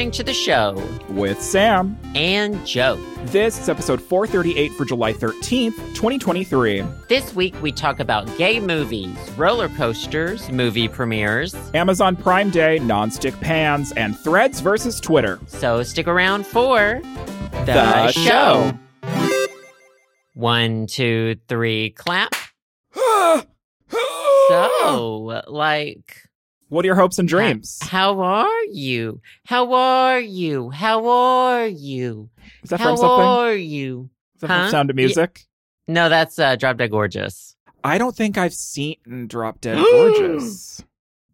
listening to the show with Sam and Joe. This is episode 438 for July 13th, 2023. This week we talk about gay movies, roller coasters, movie premieres, Amazon Prime Day, non-stick pans, and threads versus Twitter. So stick around for the, the show. One, two, three, clap. so, like what are your hopes and dreams? How, are you? How are you? How are you? Is that How from something? How are you? Is that huh? from Sound of Music? Yeah. No, that's uh, Drop Dead Gorgeous. I don't think I've seen Drop Dead Gorgeous.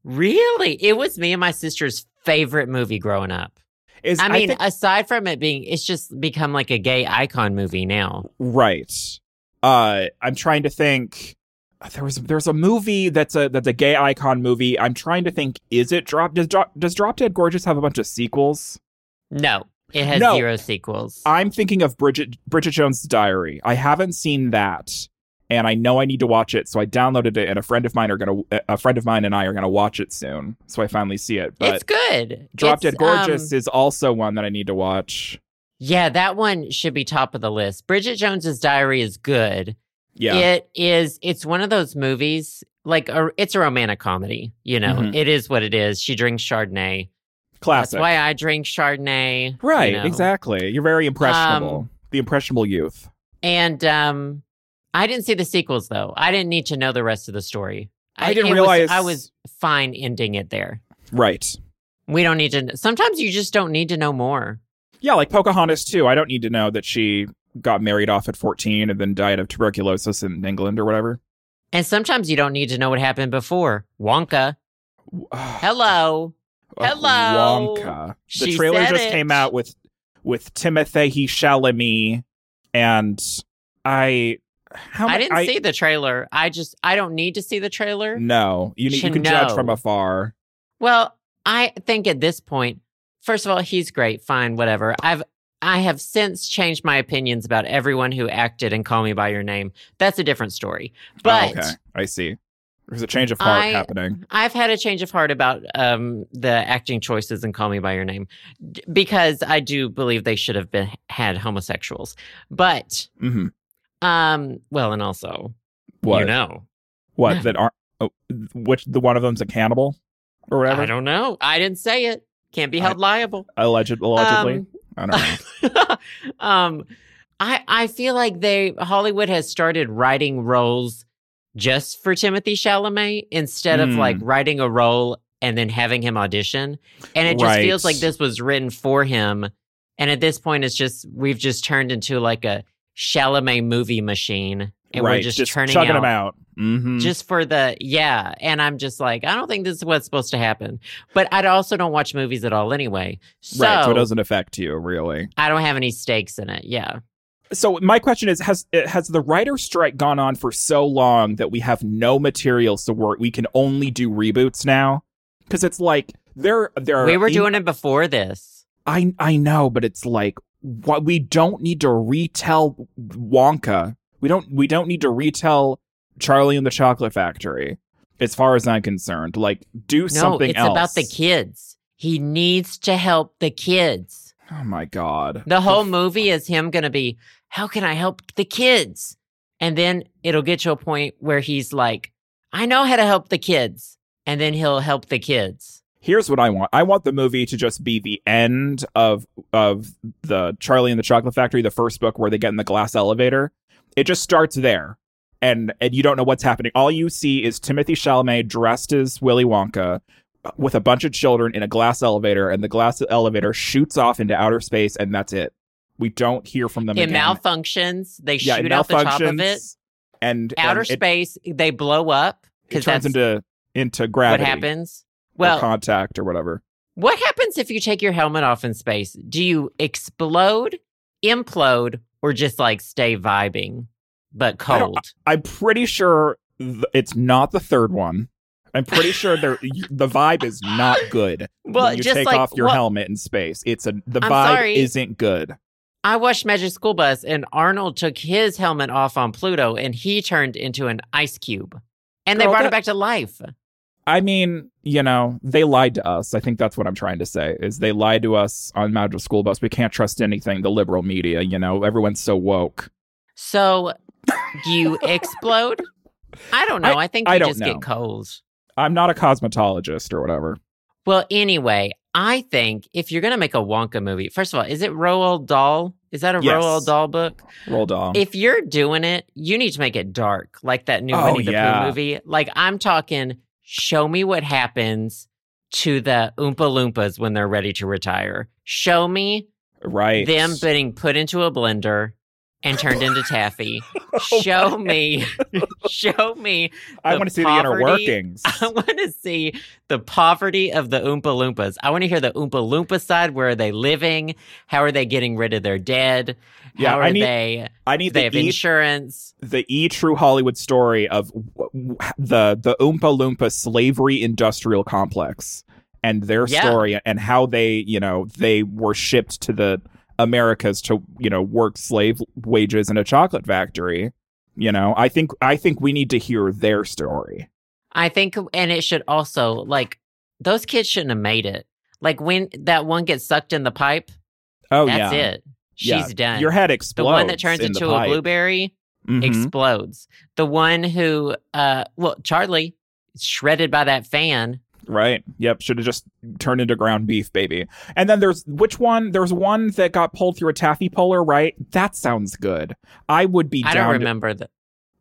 really? It was me and my sister's favorite movie growing up. Is, I mean, I think... aside from it being, it's just become like a gay icon movie now. Right. Uh, I'm trying to think there was there's a movie that's a that's a gay icon movie. I'm trying to think. Is it drop? Does drop does Drop Dead Gorgeous have a bunch of sequels? No, it has no, zero sequels. I'm thinking of Bridget Bridget Jones' Diary. I haven't seen that, and I know I need to watch it. So I downloaded it, and a friend of mine are gonna a friend of mine and I are gonna watch it soon. So I finally see it. But it's good. Drop Dead Gorgeous um, is also one that I need to watch. Yeah, that one should be top of the list. Bridget Jones's Diary is good. Yeah. It is it's one of those movies like a, it's a romantic comedy, you know. Mm-hmm. It is what it is. She drinks Chardonnay. Classic. That's why I drink Chardonnay. Right, you know. exactly. You're very impressionable. Um, the impressionable youth. And um I didn't see the sequels though. I didn't need to know the rest of the story. I, I didn't realize was, I was fine ending it there. Right. We don't need to sometimes you just don't need to know more. Yeah, like Pocahontas too. I don't need to know that she got married off at 14 and then died of tuberculosis in England or whatever. And sometimes you don't need to know what happened before. Wonka. Hello. Uh, Hello. Wonka. The she trailer just it. came out with with Timothée Chalamet and I how I didn't I, see the trailer. I just I don't need to see the trailer. No, you need, you can know. judge from afar. Well, I think at this point, first of all, he's great, fine, whatever. I've I have since changed my opinions about everyone who acted in Call Me by Your Name. That's a different story. But oh, okay, I see. There's a change of heart I, happening. I've had a change of heart about um, the acting choices in Call Me by Your Name because I do believe they should have been had homosexuals. But, mm-hmm. um, well, and also, what you know, what that aren't oh, which the one of them's a cannibal or whatever. I don't know. I didn't say it. Can't be held I, liable. Alleged, allegedly. Um, I don't know. um, I I feel like they Hollywood has started writing roles just for Timothy Chalamet instead mm. of like hmm. writing a role and then having him audition. And it just right. feels like this was written for him. And at this point, it's just we've just turned into like a Chalamet movie machine, and right. we're just, just turning chugging out, them out mm-hmm. just for the yeah. And I'm just like, I don't think this is what's supposed to happen. But I also don't watch movies at all anyway, so, right? So it doesn't affect you really. I don't have any stakes in it. Yeah. So my question is: Has has the writer strike gone on for so long that we have no materials to work? We can only do reboots now because it's like there there. We were doing it before this. I I know, but it's like what we don't need to retell Wonka. We don't we don't need to retell Charlie and the Chocolate Factory. As far as I'm concerned, like do no, something it's else. about the kids. He needs to help the kids. Oh my god. The whole movie is him going to be, how can I help the kids? And then it'll get to a point where he's like, I know how to help the kids. And then he'll help the kids here's what I want. I want the movie to just be the end of of the Charlie and the Chocolate Factory, the first book where they get in the glass elevator. It just starts there. And and you don't know what's happening. All you see is Timothy Chalamet dressed as Willy Wonka uh, with a bunch of children in a glass elevator, and the glass elevator shoots off into outer space, and that's it. We don't hear from them. It again. malfunctions. They yeah, shoot out the top of it, and outer and space. It, they blow up. It turns into into gravity. What happens? well, or contact or whatever. What happens if you take your helmet off in space? Do you explode, implode, or just like stay vibing but cold? I'm pretty sure th- it's not the third one. I'm pretty sure the vibe is not good well, when you take like, off your well, helmet in space. It's a the I'm vibe sorry. isn't good. I watched Magic School Bus and Arnold took his helmet off on Pluto and he turned into an ice cube. And Girl, they brought that, it back to life. I mean, you know, they lied to us. I think that's what I'm trying to say. Is they lied to us on Magical School Bus. We can't trust anything. The liberal media, you know, everyone's so woke. So, you explode? I don't know. I, think you I don't just know. get colds. I'm not a cosmetologist or whatever. Well, anyway, I think if you're gonna make a Wonka movie, first of all, is it Roald Dahl? Is that a Yes. Roald Dahl book? Roald Dahl. If you're doing it, you need to make it dark, like that new Oh, Winnie the yeah. Pooh movie. Like I'm talking, show me what happens to the Oompa Loompas when they're ready to retire. Show me right. them being put into a blender and turned into taffy. Oh show me, show me. I want to see the inner workings. I want to see the poverty of the Oompa Loompas. I want to hear the Oompa Loompa side. Where are they living? How are they getting rid of their dead? Yeah, How are I need- they? I need They the have e, insurance. the e true Hollywood story of w- w- the the Oompa Loompa slavery industrial complex and their Yeah. story and how they you know they were shipped to the Americas to you know work slave wages in a chocolate factory. You know, I think I think we need to hear their story. I think, and it should also like those kids shouldn't have made it. Like when that one gets sucked in the pipe, Oh that's yeah, it. She's Yeah. done. your head explodes. the one that turns in into a blueberry Mhm. explodes. The one who, uh, well, Charlie shredded by that fan. Right. Yep. Should have just turned into ground beef, baby. And then there's which one? There's one that got pulled through a taffy puller, right? That sounds good. I would be I down. don't remember that.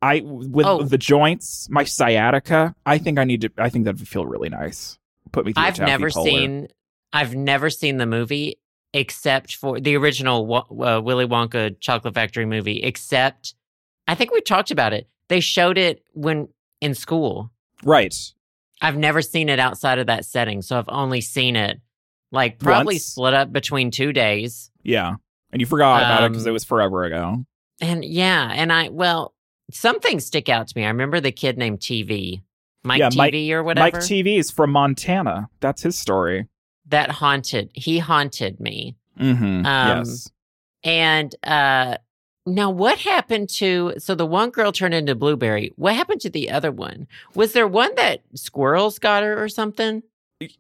I with Oh. the joints, my sciatica. I think I need to. I think that would feel really nice. Put me through I've taffy never puller. seen. I've never seen the movie except for the original uh, Willy Wonka Chocolate Factory movie. Except, I think we talked about it. They showed it when in school. Right. I've never seen it outside of that setting, so I've only seen it like probably Once? split up between two days. Yeah. And you forgot about it because Um, it was forever ago. And yeah, and I well, some things stick out to me. I remember the kid named TV, Mike Yeah, Mike- TV or whatever. Mike TV is from Montana. That's his story. that haunted. He haunted me. Mm-hmm. Um, yes. And uh now what happened to so the one girl turned into blueberry. What happened to the other one? Was there one that squirrels got her or something?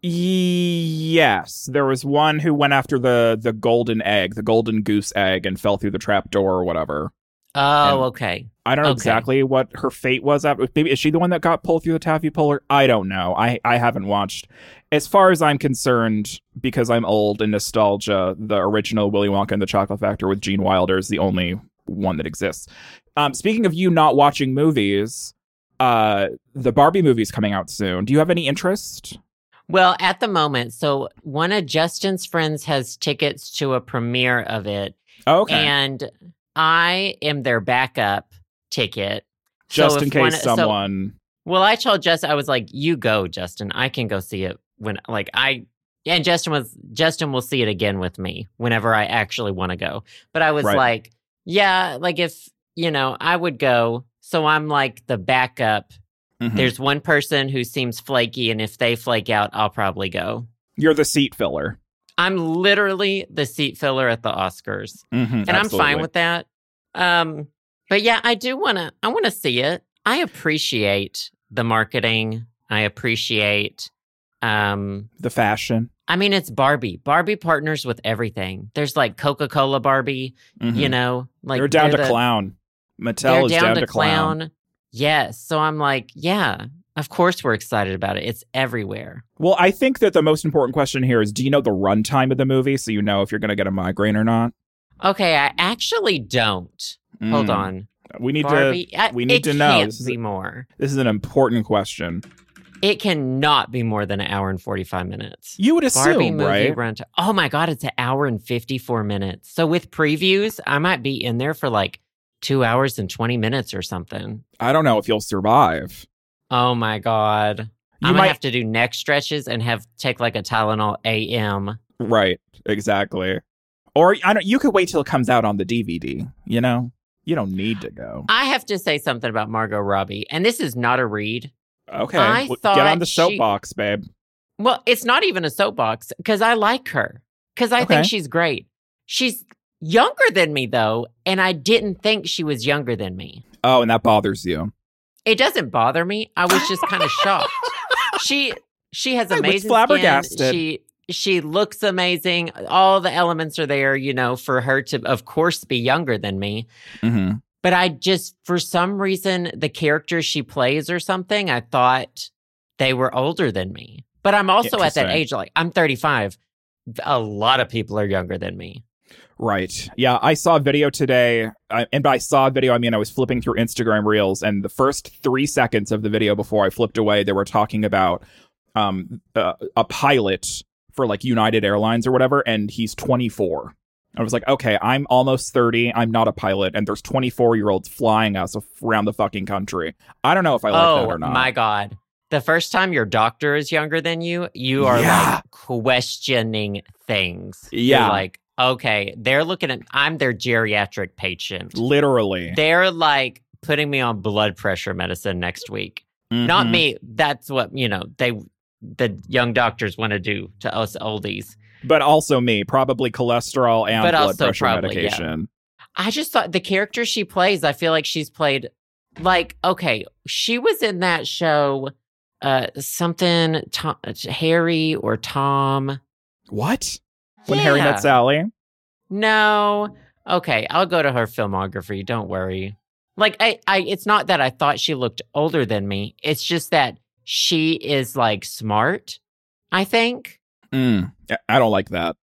Yes, there was one who went after the the golden egg, the golden goose egg, and fell through the trap door or whatever. Oh, And- okay. I don't know Okay. exactly what her fate was. After. Maybe is she the one that got pulled through the taffy puller? I don't know. I I haven't watched. As far as I'm concerned, because I'm old and nostalgia, the original Willy Wonka and the Chocolate Factory with Gene Wilder is the only one that exists. Um, speaking of you not watching movies, uh, the Barbie movie's coming out soon. Do you have any interest? Well, at the moment, so one of Justin's friends has tickets to a premiere of it, okay. and I am their backup ticket. Just if in case one- so- someone. well, I told Justin, I was like, "You go, Justin. I can go see it when, like, I." And Justin was Justin will see it again with me whenever I actually want to go. But I was Right. like, "Yeah, like if you know, I would go." So I'm like the backup. Mhm. There's one person who seems flaky, and if they flake out, I'll probably go. You're the seat filler. I'm literally the seat filler at the Oscars, Mm-hmm, and I'm fine with that. Um, but yeah, I do want to. I want to see it. I appreciate the marketing. I appreciate. Um, the fashion. I mean, it's Barbie. Barbie partners with everything. There's like Coca Cola Barbie. Mhm. You know, like they're down to the- clown. Mattel They're is down, down, to clown. Yes. So I'm like, yeah. Of course, we're excited about it. It's everywhere. Well, I think that the most important question here is: Do you know the runtime of the movie, so you know if you're going to get a migraine or not? Okay, I actually don't. Hold Mm. on. We need Barbie. to. I- we need to know. This is more. This is an important question. It cannot be more than an hour and forty five minutes. You would Barbie assume, movie right? Oh my god, it's an hour and fifty four minutes. So with previews, I might be in there for like two hours and twenty minutes or something. I don't know if you'll survive. Oh my god. You I'm gonna might. have to do neck stretches and have take like a Tylenol AM. Right. Exactly. Or I don't. You could wait till it comes out on the DVD. You know. You don't need to go. I have to say something about Margot Robbie, and this is not a read. Okay. I w- thought Get on the she- soapbox, babe. Well, it's not even a soapbox because I like her because I Okay. think she's great. She's younger than me though, and I didn't think she was younger than me. Oh, and that bothers you. It doesn't bother me. I was just kind of shocked. she she has amazing skin. She she looks amazing. All the elements are there, you know, for her to, of course, be younger than me. hmm But I just, for some reason, the characters she plays or something, I thought they were older than me. But I'm also at that age, like I'm 35. A lot of people are younger than me. Right. Yeah, I saw a video today, uh, and by saw a video, I mean I was flipping through Instagram Reels, and the first three seconds of the video before I flipped away, they were talking about um uh, a pilot for like United Airlines or whatever, and he's 24. I was like, okay, I'm almost 30. I'm not a pilot, and there's 24 year olds flying us around the fucking country. I don't know if I like oh that or not. my God. The first time your doctor is younger than you, you are Yeah. like questioning things. Yeah. You're like, okay, they're looking at, I'm their geriatric patient. Literally. They're like putting me on blood pressure medicine next week. Not Mhm. me. That's what, you know, they, the young doctors want to do to us oldies. But also me, probably cholesterol and But blood pressure probably, yeah. medication. I just thought the character she plays, I feel like she's played like okay, she was in that show uh something Tom, Harry or Tom. What? When Harry Yeah. met Sally? No. Okay, I'll go to her filmography, don't worry. Like I I it's not that I thought she looked older than me. It's just that she is like smart, I think. Mm, I- don't like that.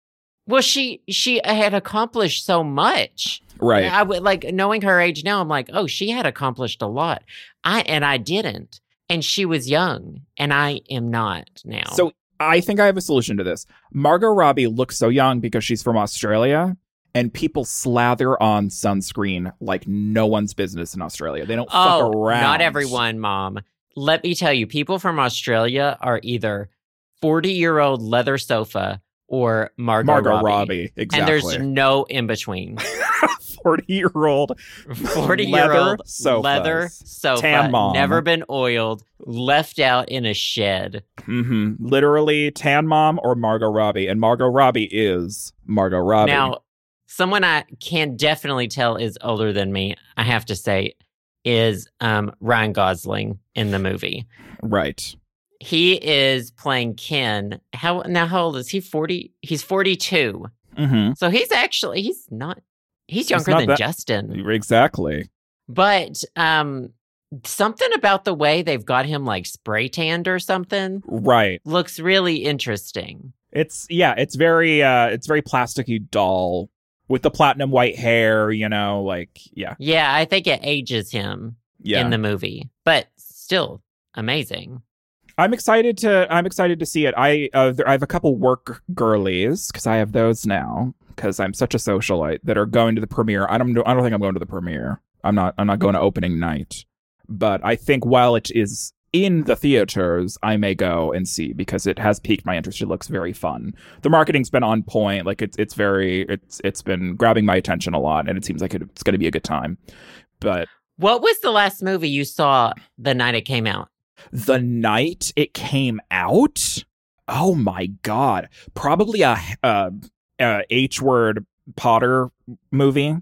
Well, she she had accomplished so much. Right. I would like knowing her age now. I'm like, oh, she had accomplished a lot. I and I didn't, and she was young, and I am not now. So I think I have a solution to this. Margot Robbie looks so young because she's from Australia, and people slather on sunscreen like no one's business in Australia. They don't oh, fuck around. not everyone, mom. Let me tell you, people from Australia are either forty year old leather sofa or Margot, Margot Robbie. Robbie, and there's no in between. Forty-year-old 40 year old sofas. leather sofa, Tan mom. never been oiled, left out in a shed. hmm Literally, Tan Mom or Margot Robbie, and Margot Robbie is Margot Robbie. Now, someone I can definitely tell is older than me, I have to say, is um, Ryan Gosling in the movie. right? He is playing Ken. How now? How old is he? Forty. He's forty-two. hmm So he's actually he's not. He's younger not than that- Justin. Exactly. But um, something about the way they've got him like spray tanned or something Right. looks really interesting. It's yeah, it's very uh it's very plasticky doll with the platinum white hair, you know, like yeah. Yeah, I think it ages him Yeah. in the movie, but still amazing. I'm excited to I'm excited to see it. I uh, there, I have a couple work girlies cuz I have those now cuz I'm such a socialite that are going to the premiere. I don't I don't think I'm going to the premiere. I'm not I'm not going to opening night. But I think while it is in the theaters, I may go and see because it has piqued my interest. It looks very fun. The marketing's been on point. Like it's it's very it's it's been grabbing my attention a lot, and it seems like it's going to be a good time. But What was the last movie you saw the night it came out? The night it came out, oh my god, probably a, a, a H word Potter movie.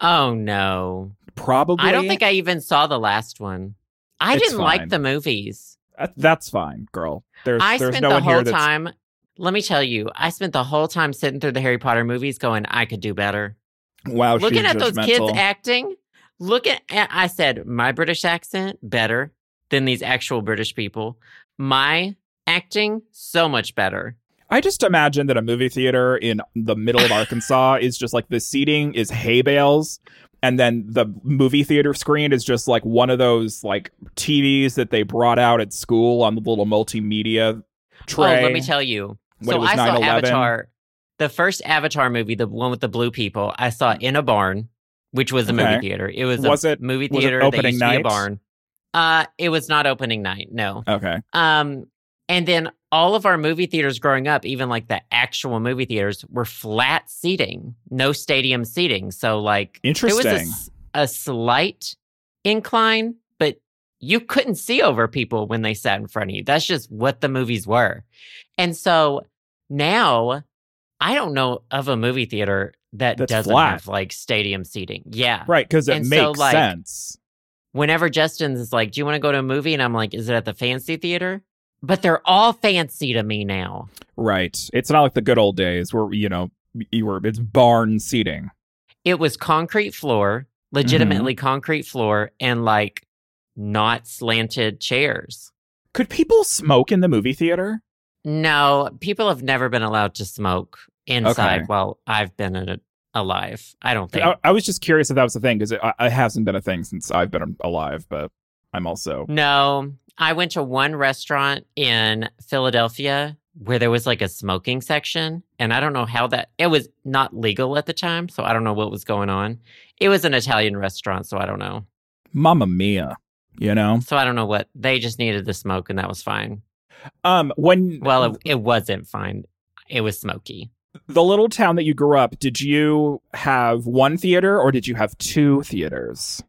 Oh no. Probably. I don't think I even saw the last one. I It's didn't fine. like the movies. That- that's fine, girl. There's I there's spent no the whole time let me tell you, I spent the whole time sitting through the Harry Potter movies going, I could do better. wow. Looking at those kids acting, look at I said, my British accent better than these actual British people. My acting, so much better. I just imagine that a movie theater in the middle of Arkansas is just like the seating is hay bales. And then the movie theater screen is just like one of those like TVs that they brought out at school on the little multimedia tray. Oh, let me tell you. so was I saw 9/11. Avatar, the first Avatar movie, the one with the blue people. I saw in a barn, which was a Okay. movie theater. It was, Was a it- movie was it theater that opening used to be a night? barn. Uh, it was not opening night. No. Okay. Um, and then all of our movie theaters growing up, even like the actual movie theaters, were flat seating, no stadium seating. So like interesting. It was a, a slight incline, but you couldn't see over people when they sat in front of you. That's just what the movies were. And so now I don't know of a movie theater that That's doesn't flat. have like stadium seating. Yeah. Right, because it And so, makes like, sense. Whenever Justin's is like, Do you want to go to a movie? And I'm like, Is it at the fancy theater? but they're all fancy to me now. Right. It's not like the good old days where you know you were. It's barn seating. It was concrete floor, legitimately mm-hmm. concrete floor, and like not slanted chairs. Could people smoke in the movie theater? No, people have never been allowed to smoke inside Okay. while I've been in it alive. I don't think. I, I was just curious if that was the thing because it, it hasn't been a thing since I've been alive. But I'm also No, I went to one restaurant in Philadelphia where there was like a smoking section, and I don't know how that it was not legal at the time, so I don't know what was going on. It was an Italian restaurant, so I don't know. Mamma Mia. You know. So I don't know what they just needed the smoke, and that was fine. Um. When Well, it, it wasn't fine. It was smoky. The little town that you grew up, did you have one theater or did you have two theaters?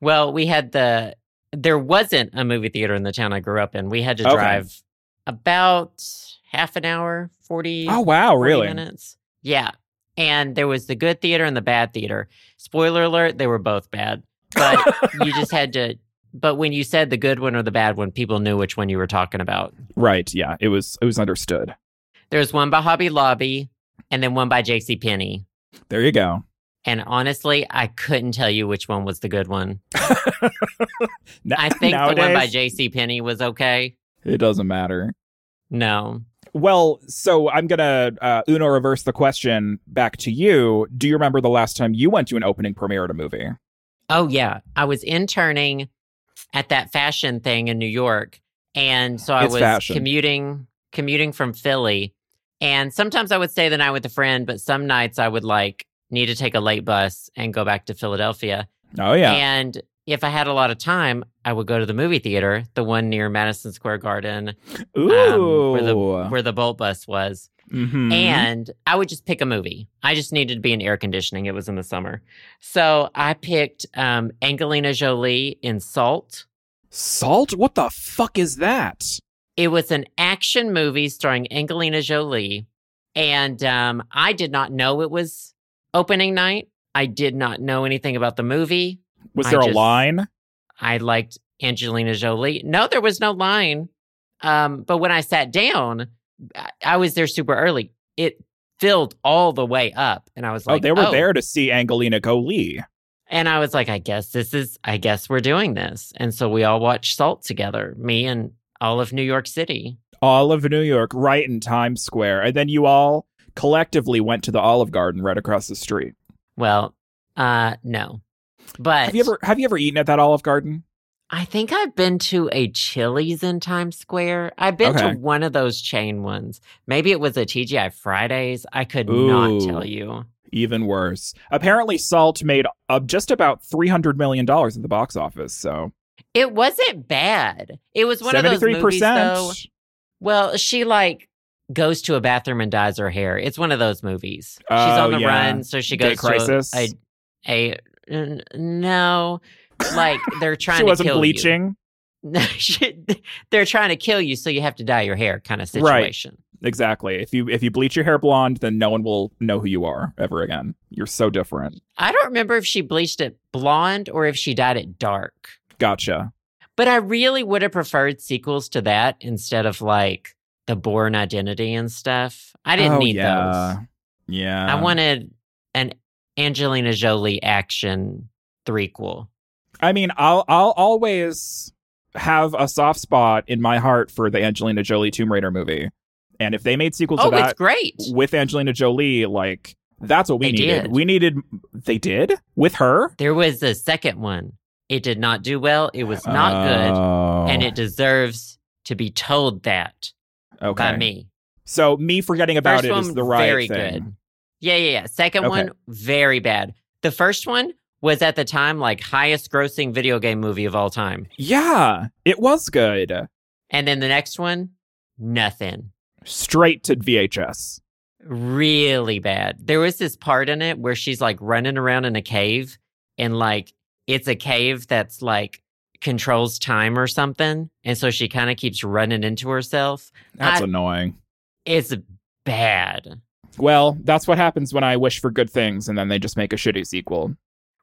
Well, we had the there wasn't a movie theater in the town I grew up in. We had to Okay. drive about half an hour, 40, Oh wow, 40 really? minutes. Yeah. And there was the good theater and the bad theater. Spoiler alert, they were both bad. But you just had to but when you said the good one or the bad one, people knew which one you were talking about. right. Yeah. It was. It was understood. There was one by Hobby Lobby and then one by JC Penney. There you go. And honestly, I couldn't tell you which one was the good one. Na- I think nowadays, the one by JC Penney was okay. it doesn't matter. No. Well, so I'm gonna uh, Uno reverse the question back to you. Do you remember the last time you went to an opening premiere at a movie? Oh yeah, I was interning at that fashion thing in New York, and so I It's was fashion. commuting commuting from Philly. And sometimes I would stay the night with a friend, but some nights I would like need to take a late bus and go back to Philadelphia. Oh yeah. And if I had a lot of time, I would go to the movie theater, the one near Madison Square Garden, Ooh. um, where the where the Bolt bus was. Mhm. And I would just pick a movie. I just needed to be in air conditioning. It was in the summer. So I picked um, Angelina Jolie in Salt. Salt? What the fuck is that? It was an action movie starring Angelina Jolie. And um, I did not know it was opening night. I did not know anything about the movie. Was there a line? I liked Angelina Jolie. No, there was no line. Um, but when I sat down, I- I was there super early. It filled all the way up, and I was like, oh, they were "Oh." there to see Angelina Jolie. And I was like, I guess this is, I guess we're doing this. And so we all watched Salt together, me and all of New York City. All of New York, right in Times Square, and then you all collectively went to the Olive Garden right across the street. Well, uh, no, but Have you ever have you ever eaten at that Olive Garden? I think I've been to a Chili's in Times Square. I've been Okay. to one of those chain ones. Maybe it was a TGI Fridays. I could Ooh. not tell you. Even worse. Apparently, Salt made uh, just about three hundred million dollars at the box office. So It wasn't bad. It was one of those movies, though. percent. Well, she like goes to a bathroom and dyes her hair. It's one of those movies. She's Oh, on the yeah. run, so she goes crisis? to a, a, n- no, like they're trying to She to wasn't kill bleaching. you. She- they're trying to kill you, so you have to dye your hair, kind of situation. Right. situation. Exactly. If you if you bleach your hair blonde, then no one will know who you are ever again. You're so different. I don't remember if she bleached it blonde or if she dyed it dark. Gotcha. But I really would have preferred sequels to that instead of like the Bourne Identity and stuff. I didn't oh, need yeah. those. Yeah. I wanted an Angelina Jolie action threequel. I mean, I'll I'll always have a soft spot in my heart for the Angelina Jolie Tomb Raider movie. And if they made sequels Oh, to that great. with Angelina Jolie, like that's what we They needed. did. We needed they did with her? There was a second one. It did not do well. It was not good. Oh, And it oh. deserves to be told that okay. by me. So me forgetting about first it one, is the right very thing. good. Yeah, yeah, yeah. Second Okay. one, very bad. The first one was at the time like highest grossing video game movie of all time. Yeah, it was good. And then the next one, nothing. Straight to VHS. really bad. There was this part in it where she's like running around in a cave and like it's a cave that's like controls time or something. And so she kind of keeps running into herself. That's I- annoying. It's bad. Well, that's what happens when I wish for good things and then they just make a shitty sequel.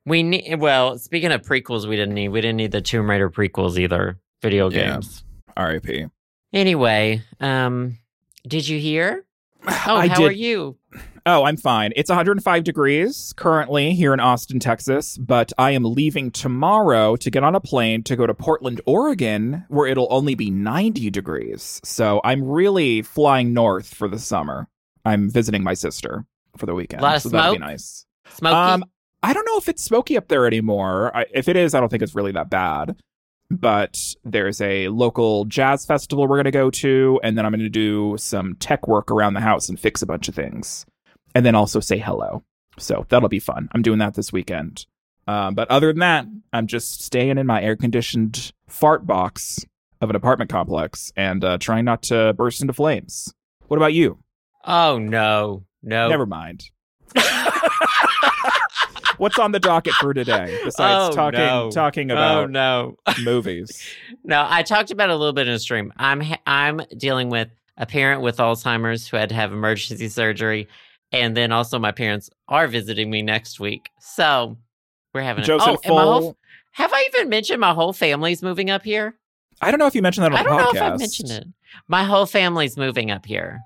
We need, well, speaking of prequels, we didn't need, we didn't need the Tomb Raider prequels either. Video Yeah. games. R.I.P. Anyway, um, did you hear? Oh, I how did. are you? Oh, I'm fine. It's 105 degrees currently here in Austin, Texas, but I am leaving tomorrow to get on a plane to go to Portland, Oregon, where it'll only be 90 degrees. So I'm really flying north for the summer. I'm visiting my sister for the weekend. A Lot of so that'll be smoke? nice. Smoky? Um, I don't know if it's smoky up there anymore. I, if it is, I don't think it's really that bad. But there's a local jazz festival we're going to go to, and then I'm going to do some tech work around the house and fix a bunch of things, and then also say hello. So that'll be fun. I'm doing that this weekend. Um, but other than that, I'm just staying in my air conditioned fart box of an apartment complex and uh, trying not to burst into flames. What about you? oh no, no. Never mind. What's on the docket for today besides Oh, talking no. talking Oh about no. movies? No, I talked about it a little bit in the stream. I'm I'm dealing with a parent with Alzheimer's who had to have emergency surgery, and then also my parents are visiting me next week. So we're having. Joseph oh, and whole, have I even mentioned my whole family's moving up here? I don't know if you mentioned that on I the don't podcast. know if I've mentioned it. My whole family's moving up here.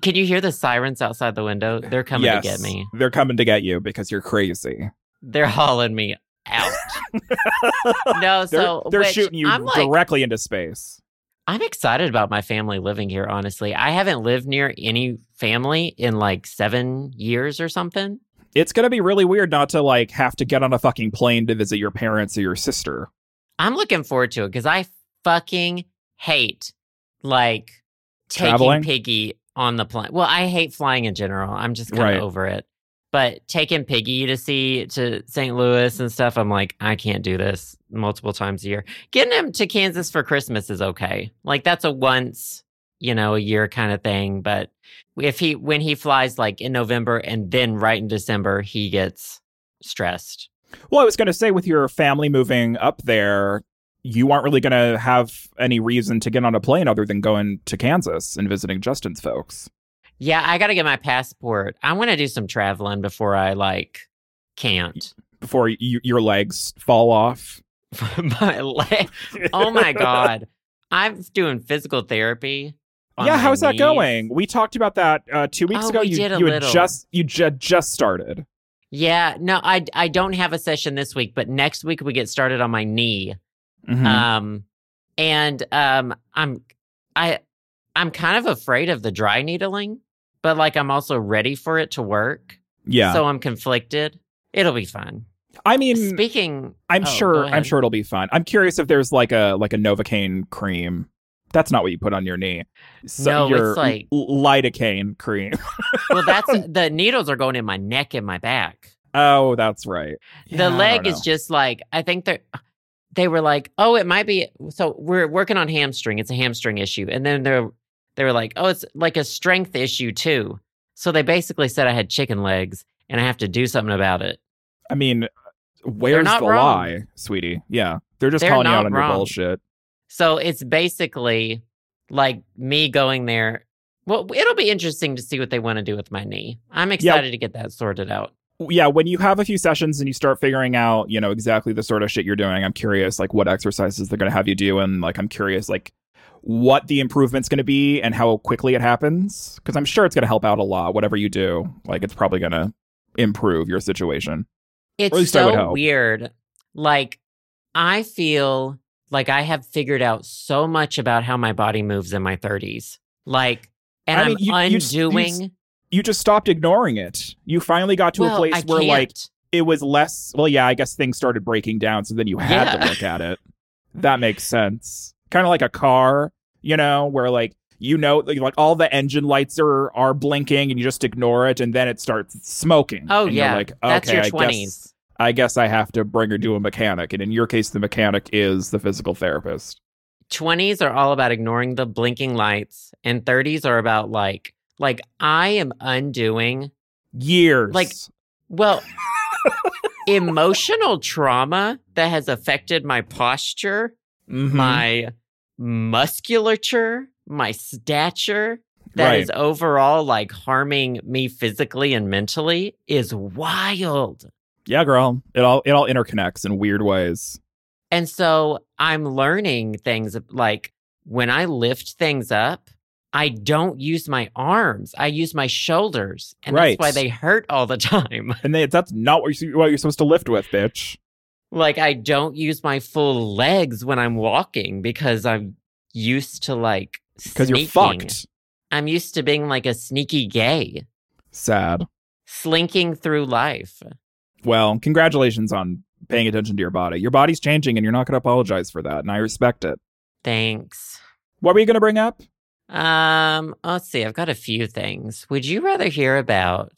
Can you hear the sirens outside the window? Eh, they're coming yes, to get me. They're coming to get you because you're crazy. They're hauling me out. no, They're, so they're which shooting you I'm like, directly into space. I'm excited about my family living here, honestly. I haven't lived near any family in like seven years or something. It's gonna be really weird not to like have to get on a fucking plane to visit your parents or your sister. I'm looking forward to it because I fucking hate like taking Traveling? Piggy on the plane. Well, I hate flying in general. I'm just kind of Right. over it. But taking Piggy to see to St. Louis and stuff, I'm like, I can't do this multiple times a year. Getting him to Kansas for Christmas is okay. Like that's a once, you know, a year kind of thing. But if he when he flies like in November and then right in December, he gets stressed. Well, I was gonna say with your family moving up there, you aren't really gonna have any reason to get on a plane other than going to Kansas and visiting Justin's folks. Yeah, I got to get my passport. I want to do some traveling before I like can't. Before you, your legs fall off. my leg. Oh my god. I'm doing physical therapy. yeah, how's that going? We talked about that uh, two weeks Oh, ago. we you did a you had just you ju- just started. Yeah, no, I I don't have a session this week, but next week we get started on my knee. Mhm. Um and um I'm I I'm kind of afraid of the dry needling, but like I'm also ready for it to work. yeah, So I'm conflicted. It'll be fun. I mean, Speaking I'm oh, sure I'm sure it'll be fun. I'm curious if there's like a like a Novocaine cream. That's not what you put on your knee. No, it's like- lidocaine cream. well that's the needles are going in my neck and my back. oh, that's right. Yeah, the leg is just like I think they they were like, oh, it might be. So we're working on hamstring. It's a hamstring issue, and then they're they were like, oh, it's like a strength issue too. So they basically said I had chicken legs, and I have to do something about it. I mean, where's not the wrong. lie, sweetie? Yeah, they're just They're calling you out on wrong. your bullshit. So it's basically like me going there. Well, it'll be interesting to see what they want to do with my knee. I'm excited to get that sorted out. yeah, when you have a few sessions and you start figuring out, you know, exactly the sort of shit you're doing, I'm curious like what exercises they're going to have you do and like I'm curious like what the improvement's going to be and how quickly it happens because I'm sure it's going to help out a lot whatever you do. Like it's probably going to improve your situation. It's least I would so weird. Like, I feel like I have figured out so much about how my body moves in my 30s. Like, and I I'm mean, you- you s- you undoing. You just stopped ignoring it. You finally got to well, a place I where like can't. it was less well yeah, I guess things started breaking down so then you had to look at it. That makes sense. Kind of like a car, you know, where like you know like all the engine lights are are blinking and you just ignore it and then it starts smoking. Oh, And you're yeah. like That's okay, your I 20s. guess I guess I have to bring her to a mechanic and in your case the mechanic is the physical therapist. 20s are all about ignoring the blinking lights, and 30s are about like, like I am undoing, Years. Like, well, emotional trauma that has affected my posture, Mhm. my musculature, my stature, that Right. is overall like harming me physically and mentally is wild. Yeah, girl. It all it all interconnects in weird ways. And so I'm learning things like when I lift things up, I don't use my arms. I use my shoulders. And Right. that's why they hurt all the time. And they, that's not what you're, what you're supposed to lift with, bitch. Like I don't use my full legs when I'm walking because I'm used to like Because you're fucked. I'm used to being like a sneaky gay, Sad. slinking through life. Well, congratulations on paying attention to your body. Your body's changing and you're not going to apologize for that. And I respect it. Thanks. What were you going to bring up? Um, let's see. I've got a few things. Would you rather hear about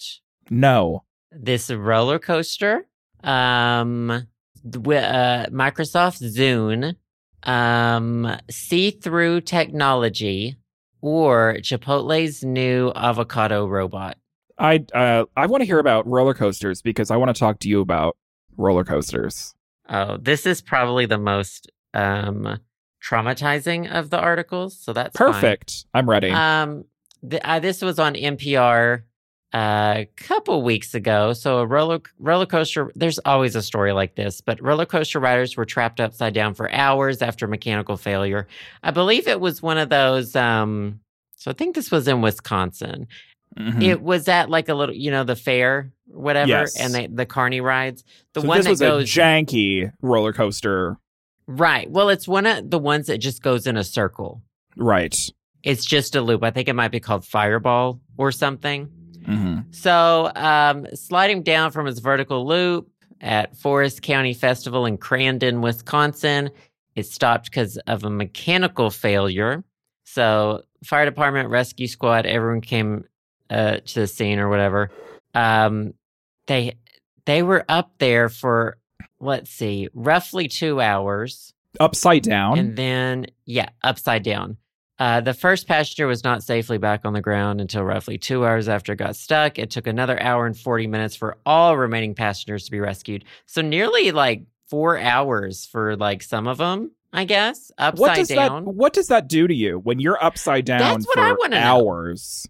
No. this roller coaster? Um, uh, Microsoft Zune, um, see-through technology, or Chipotle's new avocado robot. I uh, I want to hear about roller coasters because I want to talk to you about roller coasters. Oh, this is probably the most um traumatizing of the articles, so that's fine. Perfect. I'm ready. Um, th- uh, this was on NPR a couple weeks ago. So a roller roller coaster. There's always a story like this, but roller coaster riders were trapped upside down for hours after mechanical failure. I believe it was one of those. Um, so I think this was in Wisconsin. Mhm. It was at like a little, you know, the fair, whatever, Yes. and they, the carny rides. The so one this that was goes a janky roller coaster. right. Well, it's one of the ones that just goes in a circle. Right. It's just a loop. I think it might be called Fireball or something. Hmm So, um, sliding down from his vertical loop at Forest County Festival in Crandon, Wisconsin, it stopped because of a mechanical failure. So, fire department, rescue squad, everyone came uh, to the scene or whatever. Um, they they were up there for let's see, roughly two hours. Upside down. And then, yeah, upside down. Uh, the first passenger was not safely back on the ground until roughly two hours after it got stuck. It took another hour and 40 minutes for all remaining passengers to be rescued. So, nearly like four hours for like some of them, I guess, upside what does down. that What does that do to you when you're upside down That's what for I wanna know. hours?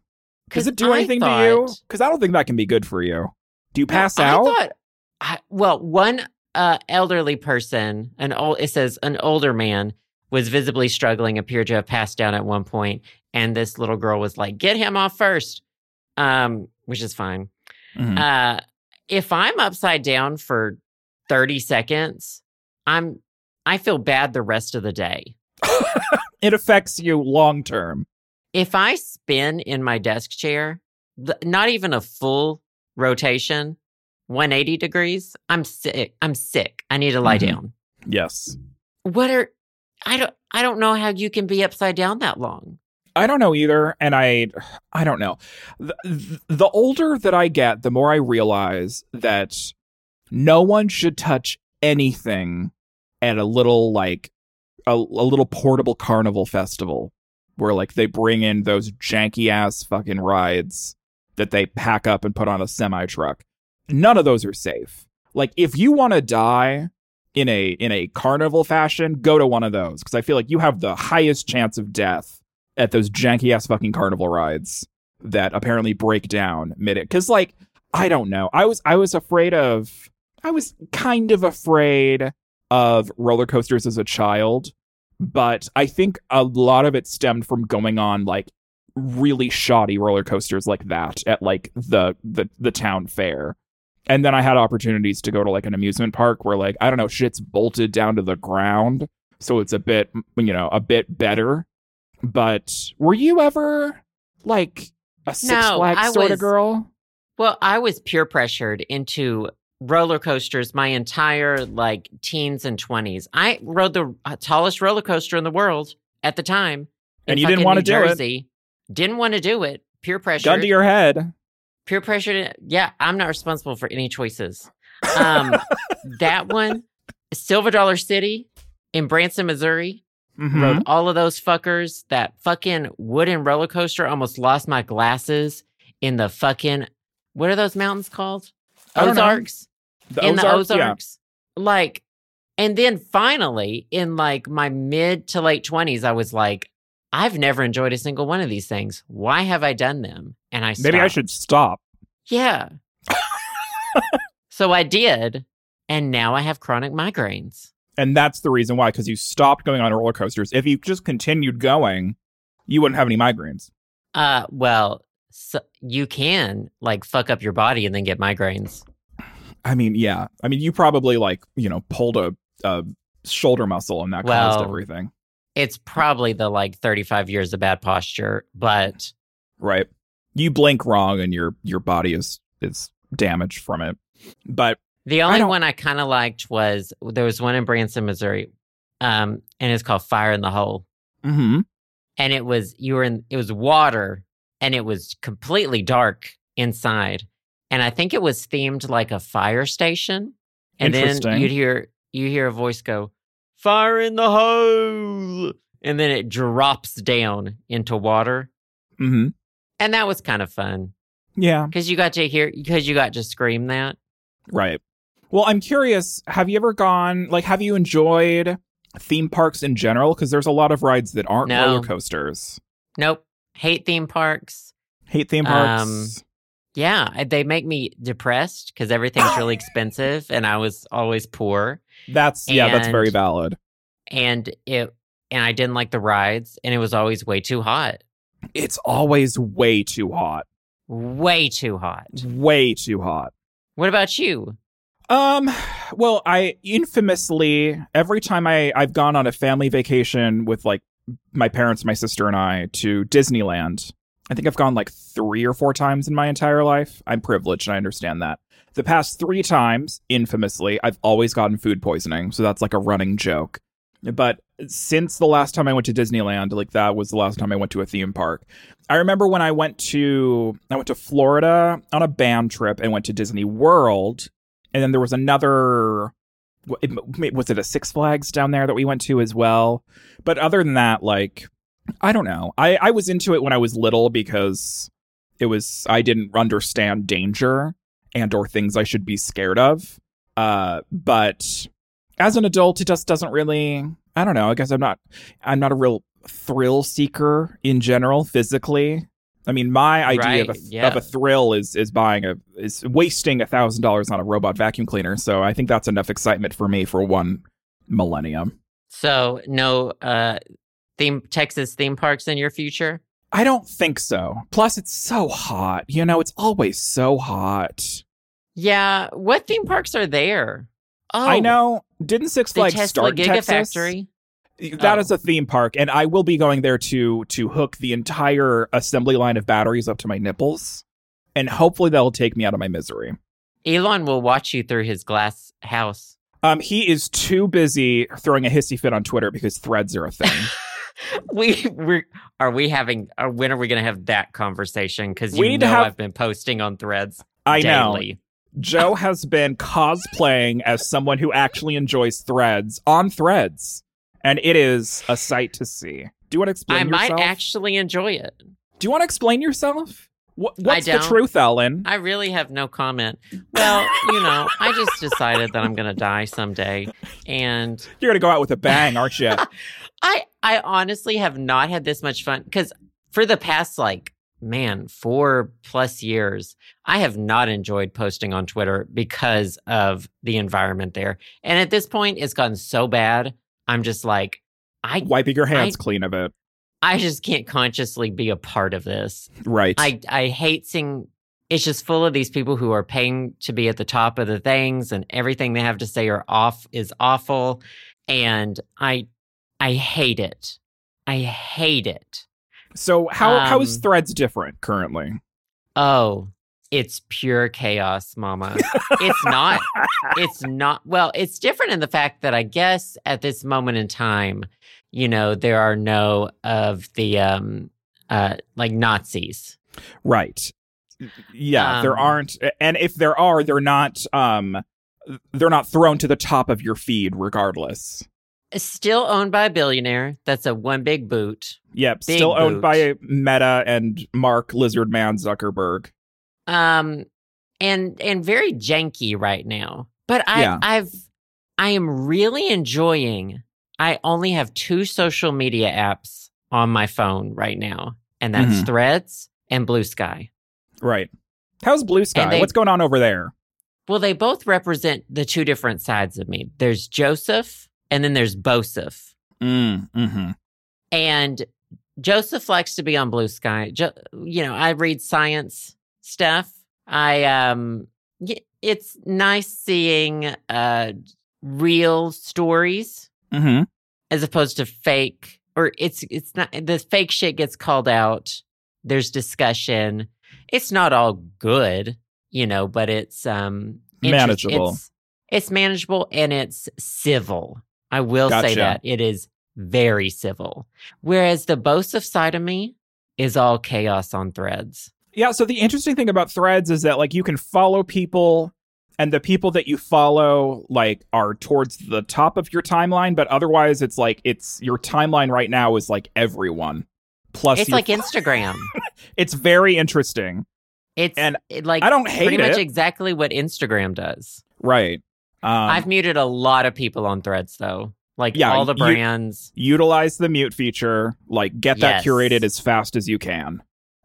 Does it do I anything to you? Because I don't think that can be good for you. Do you pass I out? thought, I, well, one uh, elderly person, an old, it says an older man, was visibly struggling, appeared to have passed down at one point, and this little girl was like, "Get him off first. um, which is fine. Mhm. Uh, if I'm upside down for thirty seconds, I'm I feel bad the rest of the day. it affects you long term. If I spin in my desk chair, not even a full rotation, 180 degrees, I'm sick. I'm sick. I need to lie Mhm. down. Yes. What are I don't I don't know how you can be upside down that long. I don't know either, and I, I don't know. The, the older that I get, the more I realize that no one should touch anything at a little like a, a little portable carnival festival where like they bring in those janky ass fucking rides that they pack up and put on a semi truck. None of those are safe. Like if you want to die in a in a carnival fashion, go to one of those because I feel like you have the highest chance of death at those janky ass fucking carnival rides that apparently break down mid it. Because like I don't know, I was I was afraid of I was kind of afraid of roller coasters as a child, but I think a lot of it stemmed from going on like really shoddy roller coasters like that at like the the the town fair. And then I had opportunities to go to like an amusement park where like I don't know shit's bolted down to the ground, so it's a bit you know a bit better. But were you ever like a Six No, Flags sort of girl? Well, I was peer pressured into roller coasters my entire like teens and 20s. I rode the uh, tallest roller coaster in the world at the time. And you didn't wanna do it. Didn't want to do it. Peer pressure. Gun to your head. Peer pressure. Yeah, I'm not responsible for any choices. Um, that one, Silver Dollar City in Branson, Missouri, Mhm. rode all of those fuckers. That fucking wooden roller coaster almost lost my glasses in the fucking what are those mountains called? I don't know. Ozarks. The in the Ozarks, yeah. Ozarks. Like, and then finally, in like my mid to late twenties, I was like, I've never enjoyed a single one of these things. Why have I done them? And I Maybe I should stop. Yeah. so I did, and now I have chronic migraines. And that's the reason why, because you stopped going on roller coasters. If you just continued going, you wouldn't have any migraines. Uh, well, so you can like fuck up your body and then get migraines. I mean, yeah. I mean, you probably like, you know, pulled a, a shoulder muscle and that caused everything. It's probably the like 35 years of bad posture, but Right. You blink wrong and your your body is is damaged from it. But the only don't- one I kind of liked was there was one in Branson, Missouri, um, and it's called Fire in the Hole. Mm-hmm. and it was you were in it was water and it was completely dark inside and i think it was themed like a fire station and then you'd hear you hear a voice go fire in the hole and then it drops down into water Mhm. and that was kind of fun Yeah. because you got to hear because you got to scream that Right. Well, I'm curious, have you ever gone like have you enjoyed theme parks in general because there's a lot of rides that aren't No. roller coasters. nope hate theme parks Hate theme parks. Um, yeah they make me depressed because everything's really expensive and i was always poor that's yeah, that's very valid. and it and I didn't like the rides and it was always way too hot. It's always way too hot. Way too hot. Way too hot. What about you? Um, well, I infamously every time I I've gone on a family vacation with like my parents, my sister, and I to Disneyland. I think I've gone like three or four times in my entire life. I'm privileged, and I understand that. The past three times, infamously, I've always gotten food poisoning, so that's like a running joke. But since the last time I went to Disneyland, like that was the last time I went to a theme park. I remember when I went to I went to Florida on a band trip and went to Disney World, and then there was another was it a Six Flags down there that we went to as well. But other than that, like I don't know. I I was into it when I was little because it was I didn't understand danger and or things I should be scared of. Uh, but as an adult, it just doesn't really. I don't know. I guess I'm not. I'm not a real thrill seeker in general, physically. I mean, my idea of, Right, a, yeah. of a thrill is is buying a is wasting a thousand dollars on a robot vacuum cleaner. So I think that's enough excitement for me for one millennium. So no uh theme Texas theme parks in your future? I don't think so. Plus, it's so hot. You know, it's always so hot. Yeah. What theme parks are there? Oh, I know. Didn't Six Flags Tesla start in Texas? Gigafactory. That Oh. is a theme park, and I will be going there to to hook the entire assembly line of batteries up to my nipples, and hopefully that'll take me out of my misery. Elon will watch you through his glass house. Um, he is too busy throwing a hissy fit on Twitter because threads are a thing. we we are we having uh, when are we going to have that conversation cuz you to know have- I've been posting on threads I know. Joe has been cosplaying as someone who actually enjoys threads on threads, and it is a sight to see. Do you want to explain I might actually enjoy it. Do you want to explain yourself? What, what's the truth, Ellen? I really have no comment. Well, you know, I just decided that I'm going to die someday and You're gonna go out with a bang, aren't you? I I honestly have not had this much fun cuz for the past like man, 4 plus years, I have not enjoyed posting on Twitter because of the environment there. And at this point it's gotten so bad, I'm just like I Wiping your hands I- clean of it. I just can't consciously be a part of this. Right. I I hate seeing it's just full of these people who are paying to be at the top of the things and everything they have to say are off is awful and I I hate it. I hate it. so how how is um, threads different currently? Oh, it's pure chaos, mama. it's not it's not well, it's different in the fact that I guess at this moment in time, you know, there are no of the um uh like Nazis. Right. Yeah, there Um, aren't and if there are, they're not um they're not thrown to the top of your feed regardless. Still owned by a billionaire. That's a one big boot. Yep, Big still owned boot. by Meta and Mark Lizardman Zuckerberg. Um and and very janky right now. But I Yeah. I've I am really enjoying I only have two social media apps on my phone right now, and that's Mhm. Threads and Blue Sky. Right. How's Blue Sky? they- What's going on over there? Well, they both represent the two different sides of me. There's Joseph, and then there's Bosif. Mm, hmm And Joseph likes to be on Blue Sky. Jo- you know, I read science stuff. I um, it's nice seeing uh real stories hmm as opposed to fake. Or it's it's not the fake shit gets called out. There's discussion. It's not all good, you know, but it's um Manageable. It's, it's manageable and it's civil. I will Gotcha. say that it is very civil. Whereas the Bosif side of me is all chaos on threads. Yeah, so the interesting thing about threads is that like you can follow people and the people that you follow like are towards the top of your timeline, but otherwise it's like it's your timeline right now is like everyone. Plus It's like Instagram. it's very interesting. It's And it, like I don't hate pretty much exactly what Instagram does. Right. Um, I've muted a lot of people on threads though. Like Yeah, all the brands. utilize the mute feature, like get that Yes. curated as fast as you can.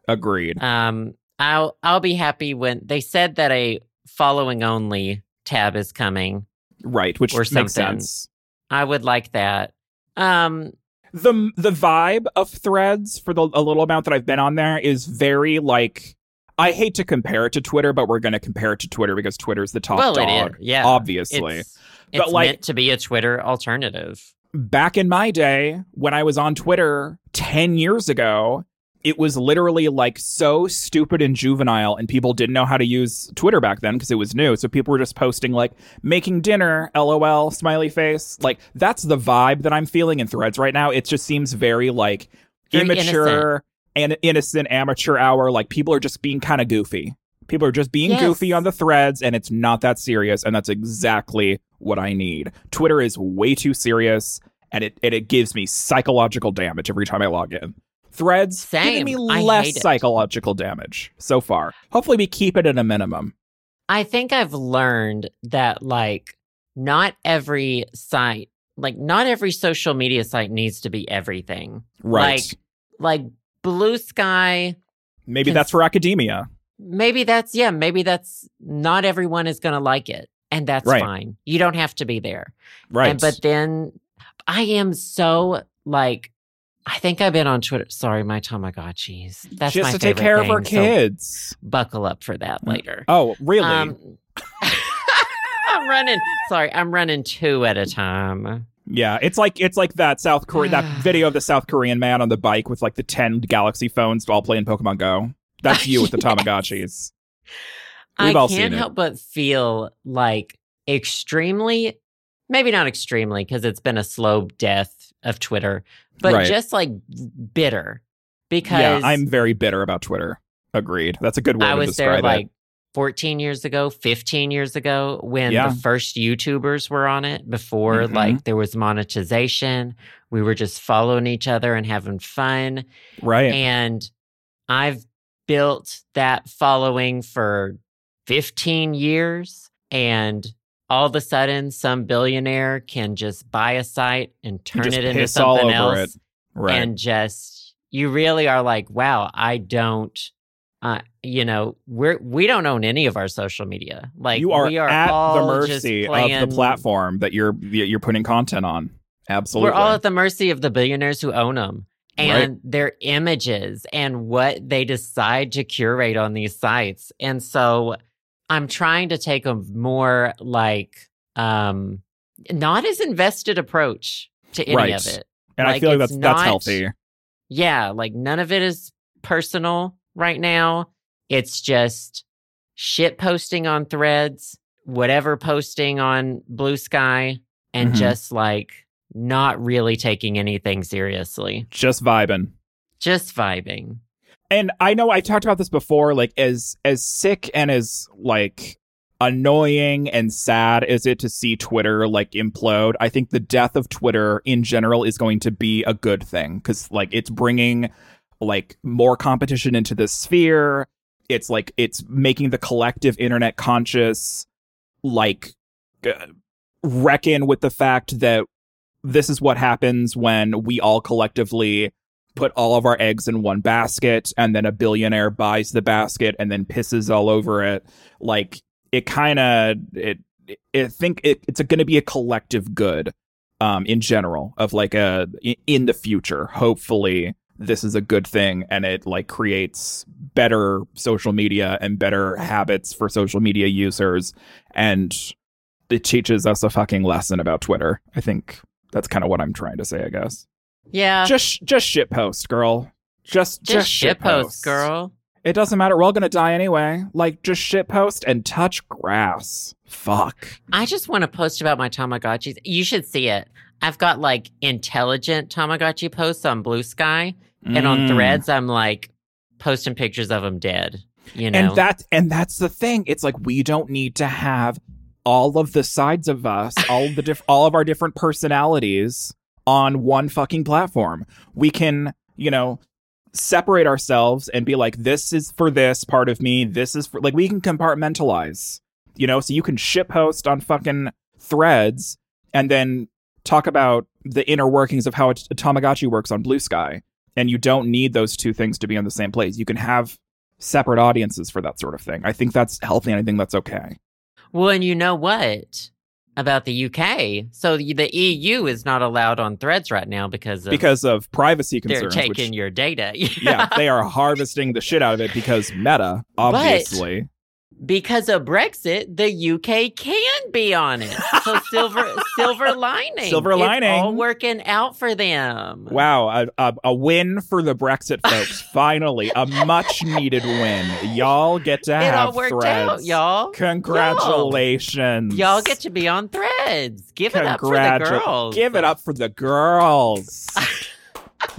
Agreed. Um, I'll I'll be happy when they said that a following only tab is coming. right, which or makes something. sense. I would like that. Um, the the vibe of threads for the a little amount that I've been on there is very like I hate to compare it to Twitter, but we're going to compare it to Twitter because Twitter's the top well, it dog, is. Yeah, obviously. It's, But, it's like- meant to be a Twitter alternative. Back in my day, when I was on Twitter 10 years ago, it was literally like so stupid and juvenile and people didn't know how to use Twitter back then because it was new. So people were just posting like making dinner, LOL, smiley face. Like that's the vibe that I'm feeling in threads right now. It just seems very like Very immature and innocent amateur hour. Like people are just being kind of goofy. People are just being Yes. goofy on the threads and it's not that serious. And that's exactly what I need. Twitter is way too serious and it, and it gives me psychological damage every time I log in. Threads Same. giving me less psychological damage so far. Hopefully we keep it at a minimum. I think I've learned that like not every site, like not every social media site needs to be everything. Right. Like like Blue Sky, Maybe that's for academia. maybe that's yeah, maybe that's not everyone is going to like it and that's Right. fine. You don't have to be there. Right. And, but then I am so like I think I've been on Twitter. Sorry, my Tamagotchis. That's just my to take care of our thing, so kids. buckle up for that later. Oh, really? Um, I'm running. Sorry, I'm running two at a time. Yeah, it's like it's like that South Korea that video of the South Korean man on the bike with like the ten Galaxy phones all playing Pokemon Go. That's you with the Yes. Tamagotchis. We've I all can't seen it. help but feel like extremely, maybe not extremely, because it's been a slow death of Twitter, but Right. just like bitter because yeah, I'm very bitter about Twitter. Agreed. That's a good word I was there like 14 years ago, 15 years ago when Yeah. the first YouTubers were on it before Mhm. like there was monetization. We were just following each other and having fun. Right. And I've built that following for 15 years. And all of a sudden, some billionaire can just buy a site and turn it into something else. right. And just, you really are like, wow, I don't. Uh, you know, we're we don't own any of our social media. Like you are, we are at the mercy of the platform that you're you're putting content on. Absolutely. We're all at the mercy of the billionaires who own them Right. and their images and what they decide to curate on these sites. And so I'm trying to take a more like um not as invested approach to any Right. of it. and I feel like that's that's not- healthy. Yeah, like none of it is personal right now. It's just shit posting on threads, whatever posting on Blue Sky, and Mhm. just like not really taking anything seriously. Just vibing. Just vibing. And I know I talked about this before, like as as sick and as like annoying and sad as it to see Twitter like implode. I think the death of Twitter in general is going to be a good thing because like it's bringing like more competition into the sphere. It's like it's making the collective internet conscious like uh, reckon with the fact that this is what happens when we all collectively put all of our eggs in one basket and then a billionaire buys the basket and then pisses all over it like it kind of it, it i think it, it's going to be a collective good um, in general of like a in the future. Hopefully, this is a good thing and it like creates better social media and better habits for social media users and it teaches us a fucking lesson about Twitter. I think that's kind of what I'm trying to say, I guess. Yeah. Just just shit post, girl. Just just, just shit post, girl. It doesn't matter. We're all gonna die anyway. Like just shit post and touch grass. Fuck. I just want to post about my Tamagotchis. You should see it. I've got like intelligent Tamagotchi posts on Blue Sky, and on Mm. Threads, I'm like posting pictures of them dead. You know, And that's and that's the thing. It's like we don't need to have all of the sides of us, all of the diff- all of our different personalities on one fucking platform. We can, you know, separate ourselves and be like this is for this part of me, this is for like we can compartmentalize. You know, so you can ship post on fucking threads and then talk about the inner workings of how a Tamagotchi works on Blue Sky. And you don't need those two things to be on the same place. You can have separate audiences for that sort of thing. I think that's healthy and I think that's okay. well, and you know what about the UK? So the EU is not allowed on Threads right now because of, Because of privacy concerns. they're taking which, your data. yeah, they are harvesting the shit out of it because Meta, obviously. Because of Brexit, the UK can be on it. So silver silver lining. Silver It's lining. all working out for them. Wow, a, a, a win for the Brexit folks. Finally, a much needed win. Y'all get to It have all worked threads. out, y'all. Congratulations. Y'all get to be on threads. Give it up for the girls. Give it up for the girls.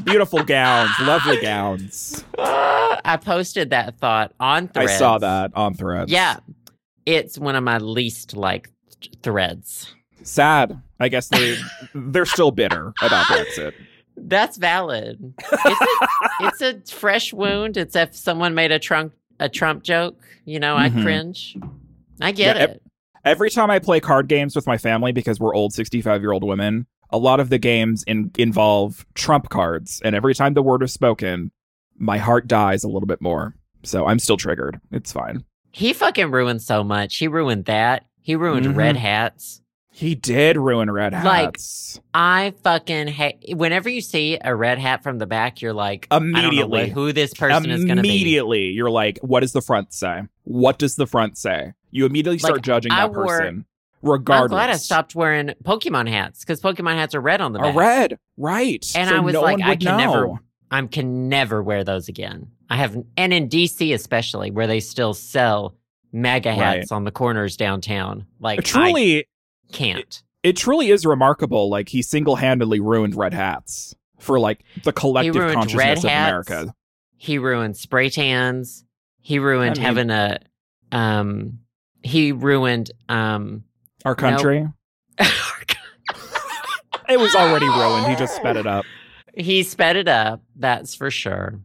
Beautiful gowns, lovely gowns. I posted that thought on threads. I saw that on threads. Yeah. It's one of my least liked threads. Sad. I guess they they're still bitter about Brexit. That's valid. It's a, it's a fresh wound. It's if someone made a Trump a Trump joke, you know, I Mhm. cringe. I get Yeah, it. Every time I play card games with my family because we're old 65-year-old women, a lot of the games in, involve Trump cards, and every time the word is spoken, my heart dies a little bit more. So I'm still triggered. It's fine. He fucking ruined so much. He ruined that. He ruined Mhm. red hats. He did ruin red hats. Like. I fucking hate. Whenever you see a red hat from the back, you're like, I don't know Immediately. who this person is going to be. immediately, you're like, what does the front say? What does the front say? You immediately start Like, judging I that wore- person, regardless. I'm glad I stopped wearing Pokemon hats because Pokemon hats are red on the back. red, right? And So I was no like, I can know. never, I can never wear those again. I have, and in DC especially, where they still sell MAGA hats on the corners downtown. Like, It truly, I can't. it truly is remarkable. Like he single-handedly ruined red hats for like the collective consciousness of hats. America. He ruined spray tans. He ruined I mean- having a, um, he ruined, um, Our country. It was already ruined. He just sped it up. he sped it up. That's for sure.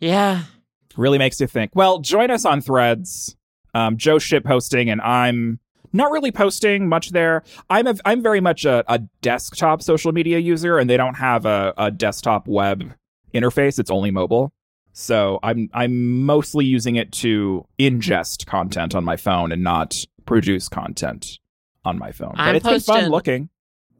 Yeah. Really makes you think. Well, join us on Threads. Um, Joe ship posting, and I'm not really posting much there. I'm a, I'm very much a, a desktop social media user, and they don't have a, a desktop web interface. It's only mobile. So I'm I'm mostly using it to ingest content on my phone and not produce content on my phone. But I'm it's been fun posting- looking.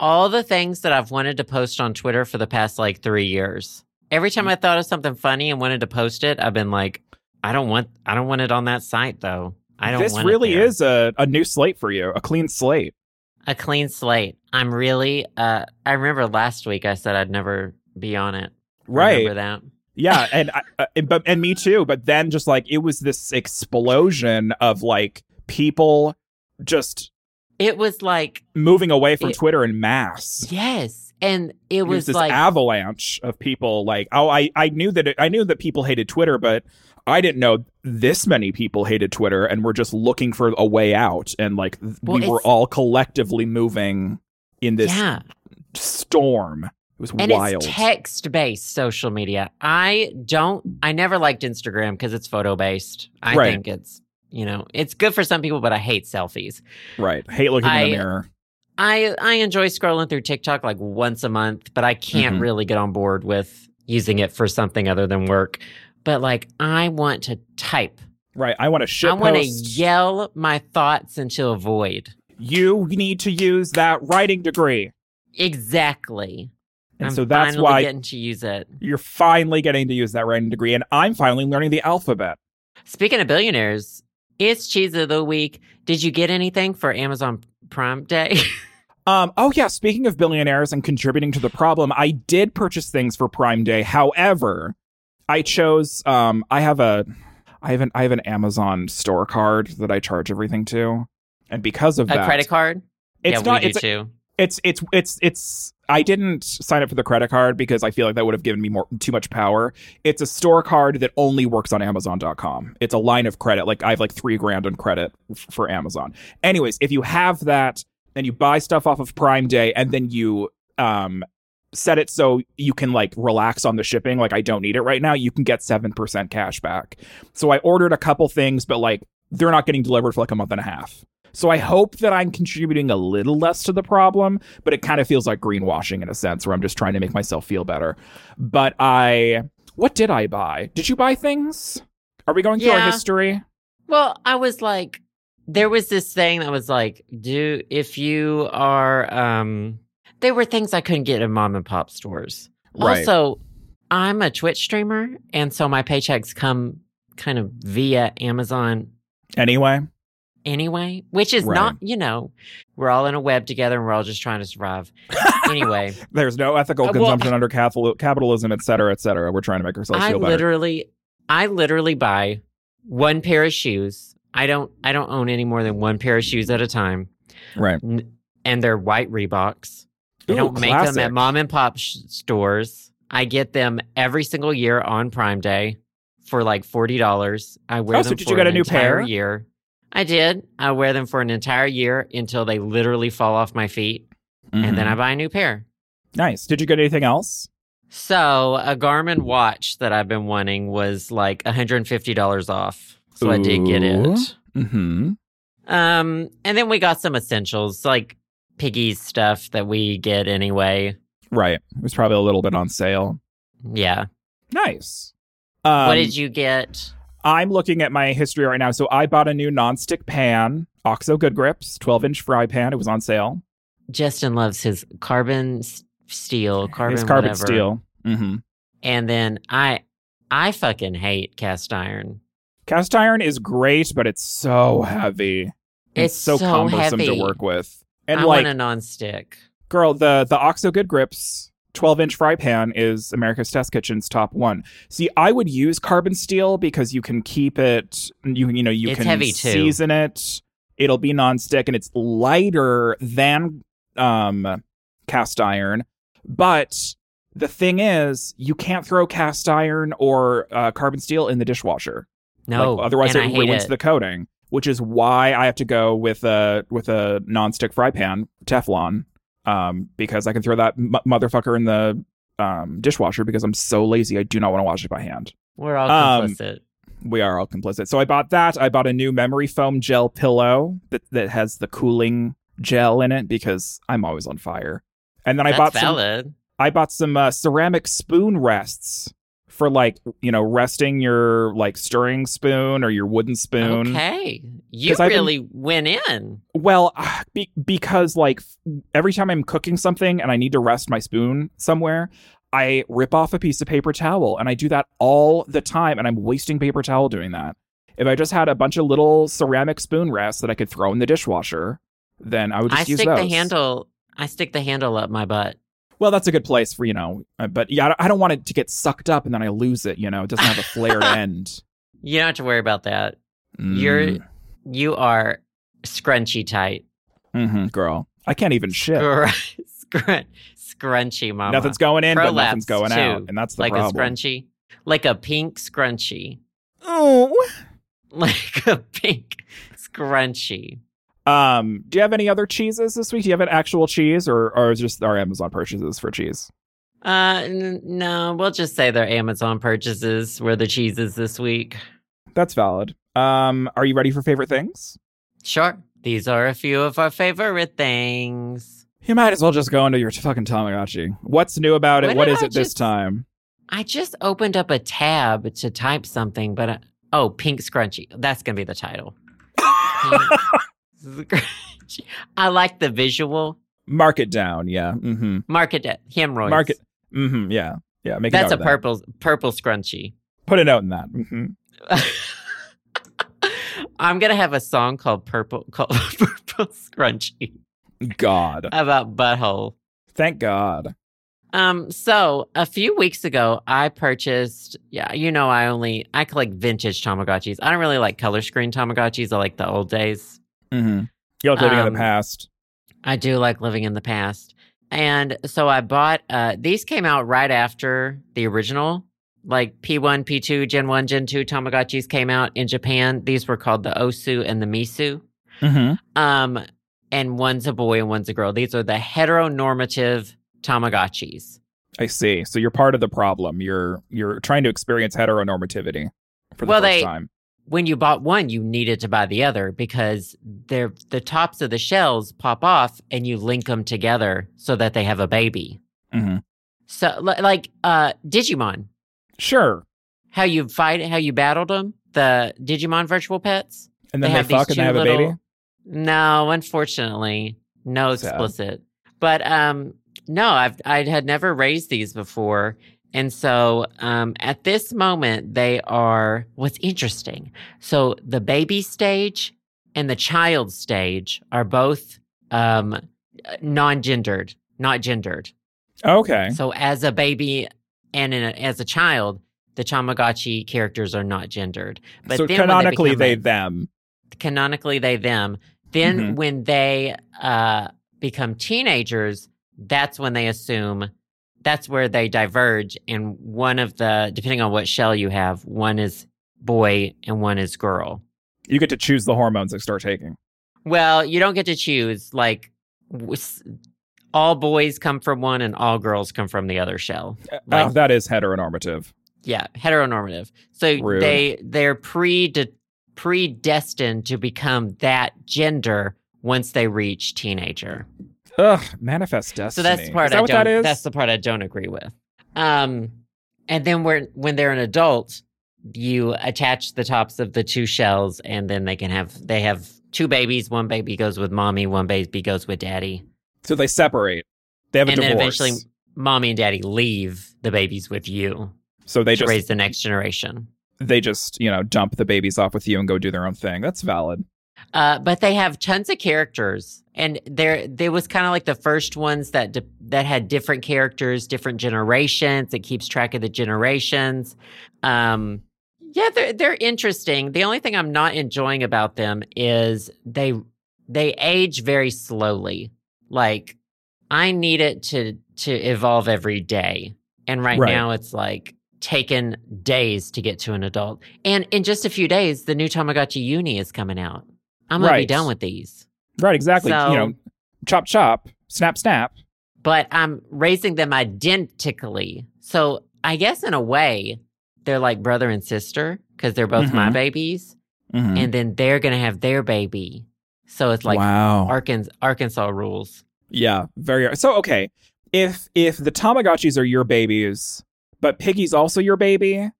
all the things that I've wanted to post on Twitter for the past like three years. Every time I thought of something funny and wanted to post it, I've been like, I don't want, I don't want it on that site though. I don't. This really is a, a new slate for you, a clean slate. a clean slate. I'm really. uh I remember last week I said I'd never be on it. Right. Remember that? Yeah, and I- uh, and- but and me too. But then just like it was this explosion of like people just It was like moving away from It- Twitter in mass. yes, and it It was was this like avalanche of people like oh I I knew that it, I knew that people hated Twitter but I didn't know this many people hated Twitter and were just looking for a way out and like Well, we were all collectively moving in this yeah, storm. It was and wild. it's text based social media. I don't. I never liked Instagram because it's photo based. I Right. think it's you know it's good for some people, but I hate selfies. right. Hate looking in the mirror. I I enjoy scrolling through TikTok like once a month, but I can't Mhm. really get on board with using it for something other than work. But like I want to type. Right. I want to shit I want to yell my thoughts into a void. you need to use that writing degree. Exactly. And I'm so that's finally why getting to use it. you're finally getting to use that writing degree, and I'm finally learning the alphabet. Speaking of billionaires, it's cheese of the week. Did you get anything for Amazon Prime Day? Um, oh yeah, speaking of billionaires and contributing to the problem, I did purchase things for Prime Day. However, I chose um I have a I have an I have an Amazon store card that I charge everything to. And because of a that credit card? it's yeah, not we it's do too. it's it's it's it's I didn't sign up for the credit card because I feel like that would have given me more too much power. It's a store card that only works on Amazon.com. It's a line of credit. Like I have like three grand on credit f- for Amazon. Anyways, if you have that and you buy stuff off of Prime Day and then you um set it so you can like relax on the shipping, like I don't need it right now, you can get seven percent cash back. So I ordered a couple things, but like they're not getting delivered for like a month and a half. So I hope that I'm contributing a little less to the problem, but it kind of feels like greenwashing in a sense where I'm just trying to make myself feel better. But I what did I buy? Did you buy things? Are we going through our history? Well, I was like, there was this thing that was like, do if you are, um, there were things I couldn't get in mom and pop stores. Right. Also, I'm a Twitch streamer, and so my paychecks come kind of via Amazon Anyway, anyway, which is Right. not, you know, we're all in a web together and we're all just trying to survive. anyway, there's no ethical Uh, well, consumption under capital- capitalism, et cetera, et cetera. We're trying to make ourselves I feel better. literally, I literally buy one pair of shoes. I don't, I don't own any more than one pair of shoes at a time, right. N- and they're white Reeboks. They Ooh, don't make them at mom and pop sh- stores. I get them every single year on Prime Day for like forty dollars. I wear Oh, them so did for you get an a new entire pair? year. I did. I wear them for an entire year until they literally fall off my feet, and then. I buy a new pair. nice. Did you get anything else? So a Garmin watch that I've been wanting was like $150 off. So I did get it. Mm-hmm. Um, and then we got some essentials like Piggy's stuff that we get anyway. Right. It was probably a little bit on sale. Yeah. Nice. Um, what did you get? I'm looking at my history right now. So I bought a new nonstick pan, Oxo Good Grips, 12 inch fry pan. It was on sale. Justin loves his carbon s- steel, carbon, it's carbon whatever. steel. Mm-hmm. And then I, I fucking hate cast iron. Cast iron is great, but it's so heavy. It's, It's so, so cumbersome heavy. to work with. And I like, want a nonstick. girl, the the Oxo Good Grips 12 inch fry pan is America's Test Kitchen's top one. See, I would use carbon steel because you can keep it. You you know you It's can season it. It'll be nonstick and it's lighter than um cast iron. But the thing is, you can't throw cast iron or uh, carbon steel in the dishwasher. No, Like, otherwise it ruins it. the coating, which is why I have to go with a with a nonstick fry pan, Teflon, um, because I can throw that m- motherfucker in the um, dishwasher because I'm so lazy. I do not want to wash it by hand. We're all Um, complicit. We are all complicit. So I bought that. I bought a new memory foam gel pillow that that has the cooling gel in it because I'm always on fire. And then I That's bought some. I bought some uh, ceramic spoon rests for like you know resting your like stirring spoon or your wooden spoon. Okay, you I've been- really went in. Well, be- because like every time I'm cooking something and I need to rest my spoon somewhere, I rip off a piece of paper towel and I do that all the time and I'm wasting paper towel doing that. If I just had a bunch of little ceramic spoon rests that I could throw in the dishwasher, then I would just I use stick those. the handle. I stick the handle up my butt. Well, that's a good place for you know, uh, but yeah, I don't- want it to get sucked up and then I lose it. You know, it doesn't have a flared end. You don't have to worry about that. You're Mm, you are scrunchy tight. mhm, girl. I can't even shit. Scrun- scrun- scrunchy, mama. Nothing's going in, but Prolapse, nothing's going out, and that's the like problem. a scrunchy, like a pink scrunchy. Oh. like a pink scrunchie. Um, do you have any other cheeses this week? Do you have an actual cheese, or or is just our Amazon purchases for cheese? Uh, n- no, we'll just say their Amazon purchases were the cheeses this week. That's valid. Um, are you ready for favorite things? Sure, these are a few of our favorite things. You might as well just go into your fucking Tamagotchi. What's new about it? What is I it this time? I just opened up a tab to type something, but uh, oh, pink scrunchie. That's gonna be the title. I like the visual. Mark it down. Yeah. Mm-hmm. Mark it down. Hemorrhoids. Mark it. Mm-hmm. Yeah. Yeah. Make That's a, a that. purple purple scrunchie. Put a note in that. hmm I'm gonna have a song called "Purple" called "Purple Scrunchie" God. about butthole. Thank God. Um, so a few weeks ago, I purchased. Yeah, you know, I only I collect vintage Tamagotchis. I don't really like color screen Tamagotchis. I like the old days. Mm-hmm. You like living in Um, the past. I do like living in the past. And so I bought uh these came out right after the original. Like P1, P2, Gen 1, Gen 2 Tamagotchis came out in Japan. These were called the Osu and the Mesu. Mm-hmm. Um and one's a boy and one's a girl. These are the heteronormative Tamagotchis. I see. So you're part of the problem. You're you're trying to experience heteronormativity for the Well, first they- time. When you bought one, you needed to buy the other because they're the tops of the shells pop off and you link them together so that they have a baby. Mhm. So li- like uh Digimon. Sure. how you fight how you battled them the digimon virtual pets And then they, have these fuck and they have a baby. no unfortunately no Sad. explicit but um no i've i had never raised these before and so um at this moment they are what's interesting so the baby stage and the child stage are both um non-gendered not gendered Okay. so as a baby and in a, as a child, the Tamagotchi characters are not gendered. But so canonically become they a- them. canonically they them. Then Mhm. when they uh, become teenagers, that's when they assume that's where they diverge. And one of the depending on what shell you have, one is boy and one is girl. You get to choose the hormones they start taking. Well, you don't get to choose. Like all boys come from one and all girls come from the other shell. Eh, eh, like- oh, that is heteronormative. Yeah, heteronormative. So Rude. they they're pre predestined to become that gender once they reach teenager. Ugh, manifest destiny. So that's the part is that I what don't. that is? That's the part I don't agree with. Um, and then when when they're an adult, you attach the tops of the two shells, and then they can have they have two babies. One baby goes with mommy. One baby goes with daddy. so they separate. They have a and then eventually, mommy and daddy leave the babies with you so they to just raise the next generation. they just you know dump the babies off with you and go do their own thing. That's valid. Uh, but they have tons of characters, and there there was kind of like the first ones that di- that had different characters, different generations. It keeps track of the generations. Um, yeah, they're they're interesting. The only thing I'm not enjoying about them is they they age very slowly. Like I need it to to evolve every day, and right, Right. now it's like taken days to get to an adult. And in just a few days, the new Tamagotchi Uni is coming out. I'm gonna be done with these. Right, exactly. So- you know, chop chop, snap snap. but I'm raising them identically. So I guess in a way, they're like brother and sister because they're both my Mhm. babies, Mhm. and then they're gonna have their baby. So it's like wow. Arkansas, Arkansas rules. Yeah, very. So okay, if if the Tamagotchis are your babies, but Piggy's also your baby,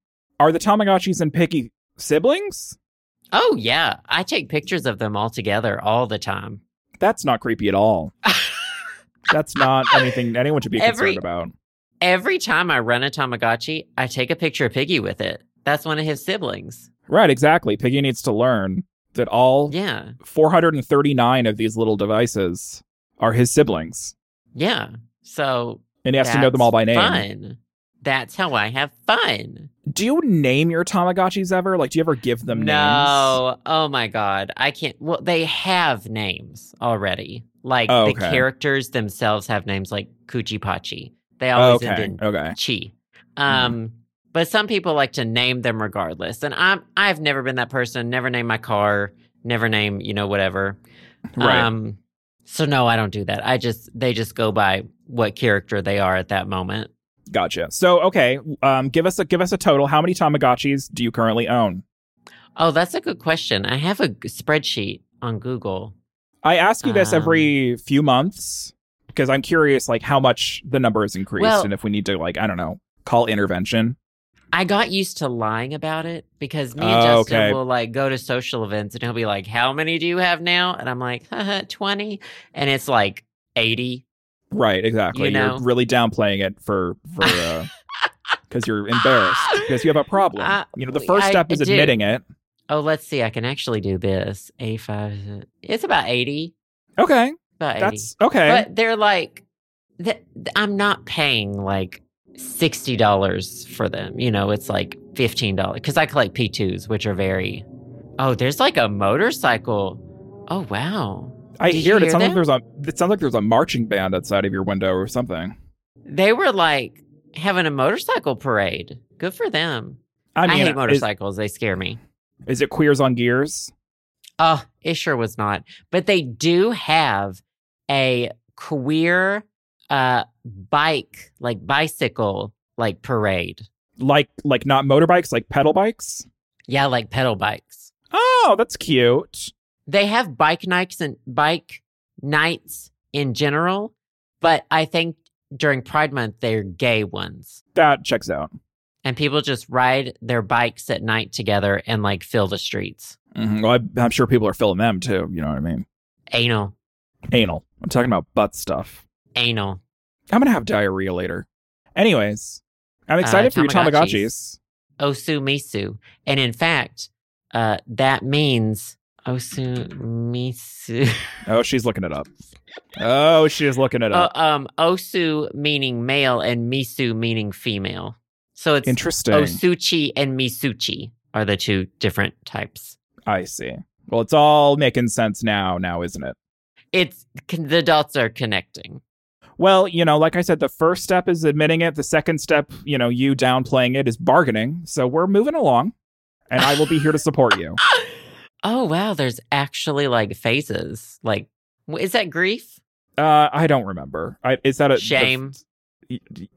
are the Tamagotchis and Piggy siblings? Oh yeah, I take pictures of them all together all the time. That's not creepy at all. That's not anything anyone should be Every- concerned about. Every time I run a Tamagotchi, I take a picture of Piggy with it. That's one of his siblings. Right, exactly. Piggy needs to learn that all Yeah, 439 of these little devices are his siblings, yeah. So and he has to know them all by name. Fun. That's how I have fun. Do you name your Tamagotchis ever? Like, do you ever give them names? no. Oh my god. I can't well they have names already. Like Oh, the characters themselves have names like Kuchipatchi. They always okay. end in Okay. chi. Um but some people like to name them regardless. And I'm I've never been that person, never name my car, never name, you know, whatever. Right. Um so no, I don't do that. I just they just go by what character they are at that moment. Gotcha. So, okay, um, give us a give us a total. How many Tamagotchis do you currently own? Oh, that's a good question. I have a g- spreadsheet on Google. I ask you this Um, every few months because I'm curious, like how much the number has increased, Well- and if we need to, like, I don't know, call intervention. I got used to lying about it because me and Oh, Justin okay. will like go to social events and he'll be like, "How many do you have now?" And I'm like, 20. And it's like 80. Right, exactly. You know? are really downplaying it for for because you're embarrassed because you have a problem. Uh, you know, the first I- step is admitting it. Oh, let's see. I can actually do this. A5. It's about 80. Okay, About 80. that's okay. But they're like, th- I'm not paying like $60 for them. You know, it's like $15 because I collect P2s, which are very. Oh, there's like a motorcycle. Oh, wow. I did hear it. It sounds like there's a. It sounds like there's a marching band outside of your window or something. They were like having a motorcycle parade. Good for them. I I, mean, hate is, motorcycles. they scare me. is it queers on gears? Oh, it sure was not. But they do have a queer uh bike, like bicycle, like parade. Like like not motorbikes, like pedal bikes. Yeah, like pedal bikes. Oh, that's cute. They have bike nights and bike nights in general, but I think during Pride Month they're gay ones. That checks out. And people just ride their bikes at night together and like fill the streets. Mhm. Well, I, I'm sure people are filling them too. You know what I mean? Anal. Anal. I'm talking about butt stuff. Anal. I'm gonna have diarrhea later. Anyways, I'm excited for your Tamagotchis. Tamagotchis. Osu Mesu. And in fact, uh, that means Osu Mesu. Oh, she's looking it up. Oh, she is looking it Uh, up. um, Osu meaning male and Mesu meaning female. So it's Interesting. Osuchi and Mesuchi are the two different types. I see. Well, it's all making sense now, now, isn't it? It's the dots are connecting. Well, you know, like I said, the first step is admitting it. The second step, you know, you downplaying it is bargaining. So we're moving along, and I will be here to support you. Oh wow, there's actually like phases. Like, is that grief? Uh, I don't remember. I, is that a Shame.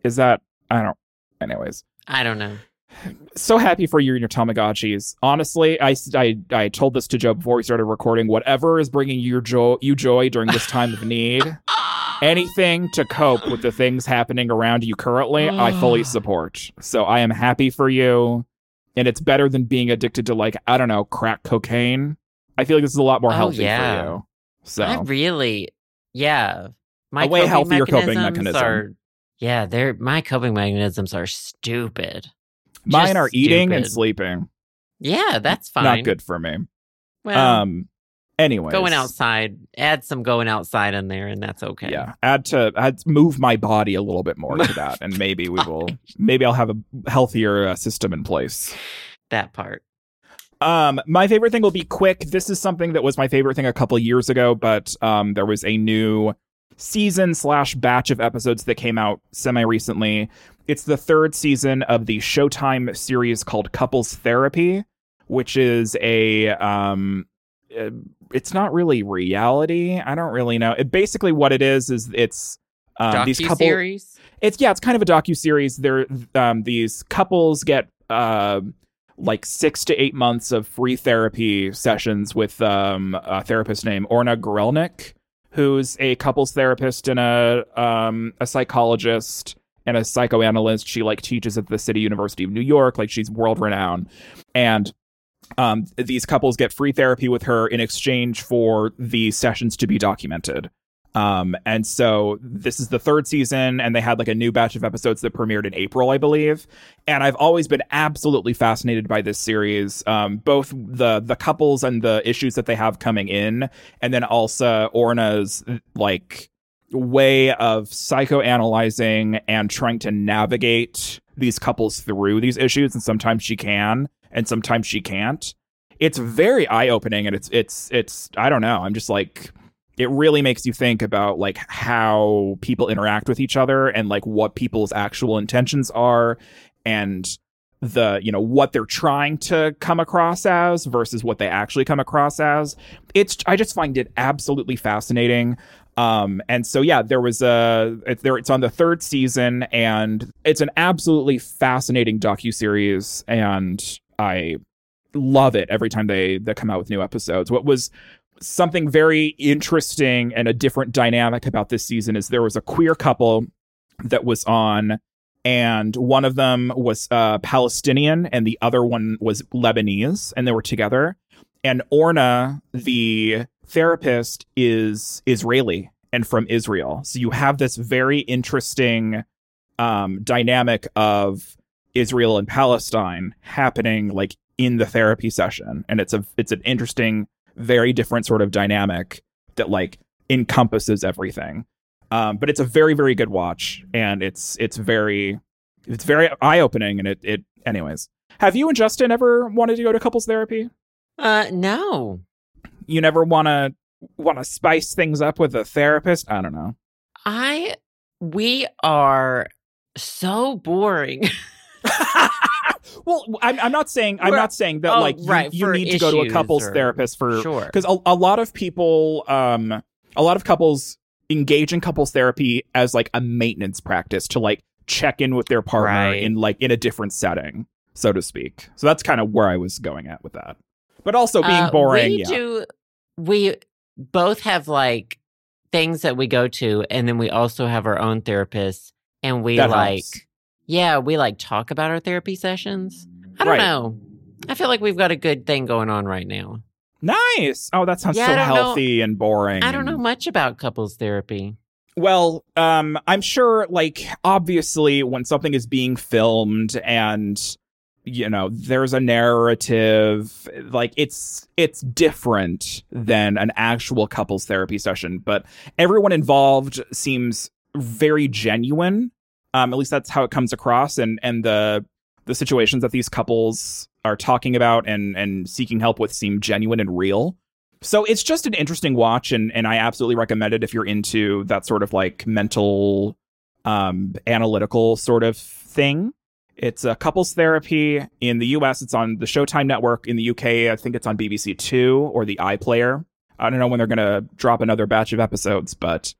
is that I don't. Anyways, I don't know. so happy for you and your Tamagotchis. Honestly, I, I, I told this to Joe before we started recording. Whatever is bringing you your joy, you joy during this time of need, anything to cope with the things happening around you currently, I fully support. So I am happy for you, and it's better than being addicted to like I don't know crack cocaine. I feel like this is a lot more Oh, healthy yeah. for you. So I really, yeah. My A way coping healthier coping mechanisms mechanism. Are, yeah, they're my coping mechanisms are stupid. mine just are eating and sleeping. Yeah, that's fine. Not good for me. Well, um. Anyways, going outside, add some going outside in there, and that's okay. Yeah, add to add move my body a little bit more to that, and maybe we will. Maybe I'll have a healthier uh, system in place. that part. Um, my favorite thing will be quick. This is something that was my favorite thing a couple years ago, but um, there was a new season slash batch of episodes that came out semi recently. It's the third season of the Showtime series called Couples Therapy, which is a um, uh, it's not really reality. I don't really know. It basically what it is is it's um, these couple series. it's yeah, it's kind of a docu series. There, um, these couples get uh, like six to eight months of free therapy sessions with um, a therapist named Orna Guralnik, who's a couples therapist and a um, a psychologist and a psychoanalyst. She like teaches at the City University of New York. Like she's world renowned, and um, these couples get free therapy with her in exchange for the sessions to be documented. Um, and so this is the third season, and they had like a new batch of episodes that premiered in April, I believe. And I've always been absolutely fascinated by this series, um, both the the couples and the issues that they have coming in, and then also Orna's like way of psychoanalyzing and trying to navigate these couples through these issues. And sometimes she can, and sometimes she can't. It's very eye opening, and it's it's it's I don't know. I'm just like it really makes you think about like how people interact with each other and like what people's actual intentions are and the you know what they're trying to come across as versus what they actually come across as it's i just find it absolutely fascinating um and so yeah there was a it's there it's on the third season and it's an absolutely fascinating docu-series and i love it every time they they come out with new episodes what was something very interesting and a different dynamic about this season is there was a queer couple that was on and one of them was uh, Palestinian and the other one was Lebanese and they were together and Orna the therapist is Israeli and from Israel. So you have this very interesting um, dynamic of Israel and Palestine happening like in the therapy session, and it's a it's an interesting, very different sort of dynamic that like encompasses everything. Um, but it's a very very good watch, and it's it's very it's very eye opening, and it it anyways. Have you and Justin ever wanted to go to couples therapy? Uh, no. You never want to want to spice things up with a therapist? I don't know. I we are so boring. well, I'm, I'm not saying I'm We're- not saying that oh, like you, right, you need to go to a couples or- therapist for sure. because a, a lot of people um a lot of couples engage in couples therapy as like a maintenance practice to like check in with their partner Right. in like in a different setting so to speak so that's kind of where i was going at with that but also being Uh, boring We yeah do. We both have like things that we go to, and then we also have our own therapists, and we That like, helps. Yeah, we like talk about our therapy sessions. I don't Right. know. I feel like we've got a good thing going on right now. nice oh that sounds Yeah, so don't know- healthy and boring I don't know much about couples therapy. Well, um, I'm sure, like, obviously, when something is being filmed and you know there's a narrative like it's it's different than an actual couples therapy session but everyone involved seems very genuine um at least that's how it comes across and and the the situations that these couples are talking about and and seeking help with seem genuine and real so it's just an interesting watch and and I absolutely recommend it if you're into that sort of like mental um analytical sort of thing. It's a couples therapy in the US it's on the Showtime network in the UK I think it's on BBC 2 or the iPlayer. I don't know when they're going to drop another batch of episodes but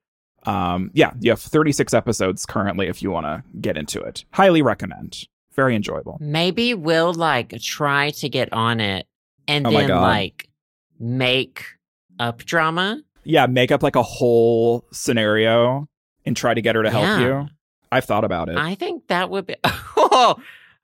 um yeah, you have 36 episodes currently if you want to get into it. Highly recommend. Very enjoyable. Maybe we'll like try to get on it and Oh then like make up drama. Yeah, make up like a whole scenario and try to get her to help Yeah. you. I've thought about it. I think that would be. Oh,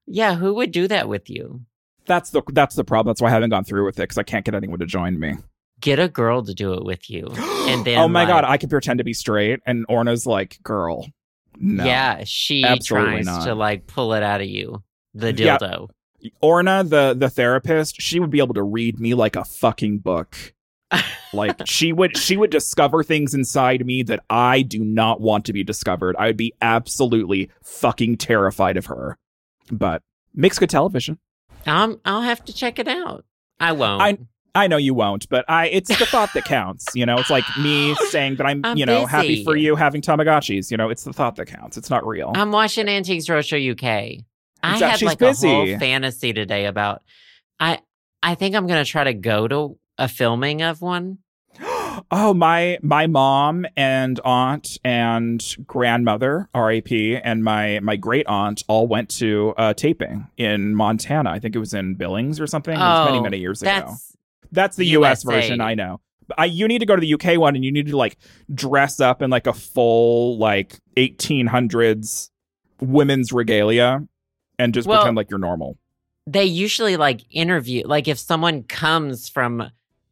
yeah. Who would do that with you? that's the that's the problem. That's why I haven't gone through with it because I can't get anyone to join me. Get a girl to do it with you. And then, oh my god, I could pretend to be straight, and Orna's like, "Girl, no." Yeah, she tries not. to like pull it out of you. The Yeah. dildo. Orna, the the therapist, she would be able to read me like a fucking book. like she would she would discover things inside me that I do not want to be discovered. I would be absolutely fucking terrified of her. But makes good television. Um, I'll have to check it out. I won't. I- I know you won't, but I it's the thought that counts. You know, it's like me saying that I'm, I'm you know, happy for you having Tamagotchis. You know, it's the thought that counts. It's not real. I'm watching Antiques Roadshow UK. I had she's like a whole fantasy today about. I I think I'm gonna try to go to a filming of one. oh, my my mom and aunt and grandmother, RAP, and my my great aunt all went to a taping in Montana. I think it was in Billings or something. it was many Oh, many years ago. That's the US USA. version, I know. I you need to go to the UK one and you need to like dress up in like a full like 1800s women's regalia and just Well- pretend like you're normal. they usually like interview like if someone comes from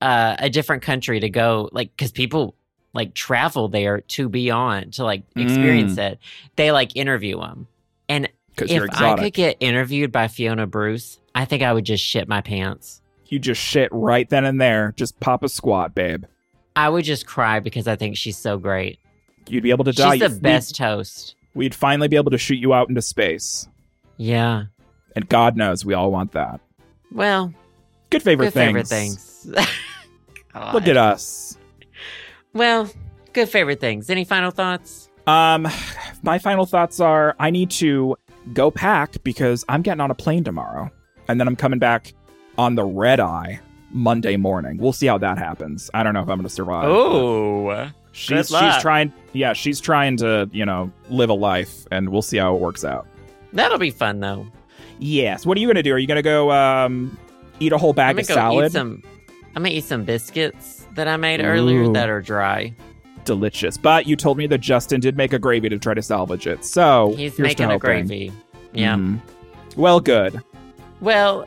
uh, a different country to go like because people like travel there to be on to like experience it they like interview them and if i could get interviewed by fiona bruce i think i would just shit my pants you just shit right then and there. Just pop a squat, babe. i would just cry because i think she's so great You'd be able to die. she's the You'd- best host We'd, finally be able to shoot you out into space. yeah And God knows we all want that. well Good favorite things. good things. favorite things Look at us. well good favorite things any final thoughts Um, my final thoughts are I need to go pack because I'm getting on a plane tomorrow, and then I'm coming back on the red eye Monday morning. We'll see how that happens. I don't know if I'm going to survive. oh she's she's trying. Yeah, she's trying to you know live a life, and we'll see how it works out. that'll be fun though Yes. What are you going to do? Are you going to go um eat a whole bag of salad? eat some. I'm gonna eat some biscuits that I made earlier that are dry. Delicious. But you told me that Justin did make a gravy to try to salvage it. So He's making a hoping. gravy. Yeah. Mhm. Well, good. Well,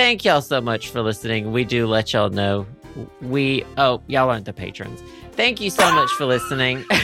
thank y'all so much for listening. We do let y'all know we oh y'all aren't the patrons. Thank you so much for listening.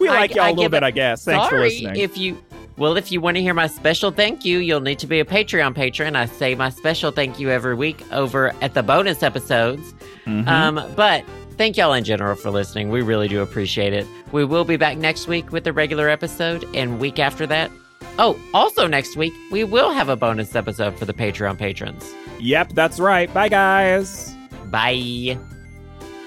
We I- like y'all I a little bit, it- I guess. Thanks for Sorry listening. if you well if you want to hear my special thank you, you'll need to be a Patreon patron. I say my special thank you every week over at the bonus episodes. Mhm. Um, but thank y'all in general for listening. We really do appreciate it. We will be back next week with a regular episode, and week after that. Oh, also next week we will have a bonus episode for the Patreon patrons. yep, that's right. Bye, guys. Bye.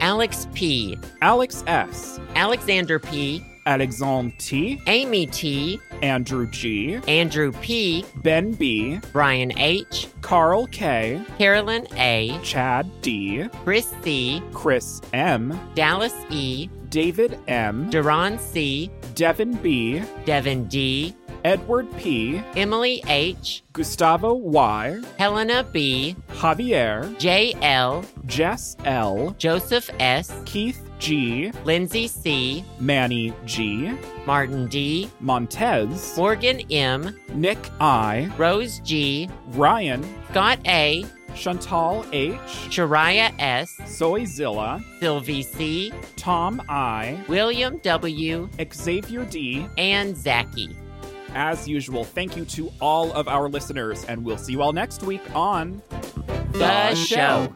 Alex P., Alex S., Alexander P., Alexandre T., Amy T., Andrew G., Andrew P., Ben B., Brian H., Carl K., Carolyn A., Chad D., Chris C., Chris M., Dallas E., David M., Duran C., Devin B., Devin D., Edward P., Emily H., Gustavo Y., Helena B., Javier, J L, Jess L., Joseph S, Keith G., Lindsay C, Manny G., Martin D, Montez, Morgan M, Nick I, Rose G, Ryan, Scott A, Chantal H, Shariah S, Soyzilla, Sylvie C, Tom I, William W, Xavier D. and Zachy. As usual, thank you to all of our listeners, and we'll see you all next week on The show.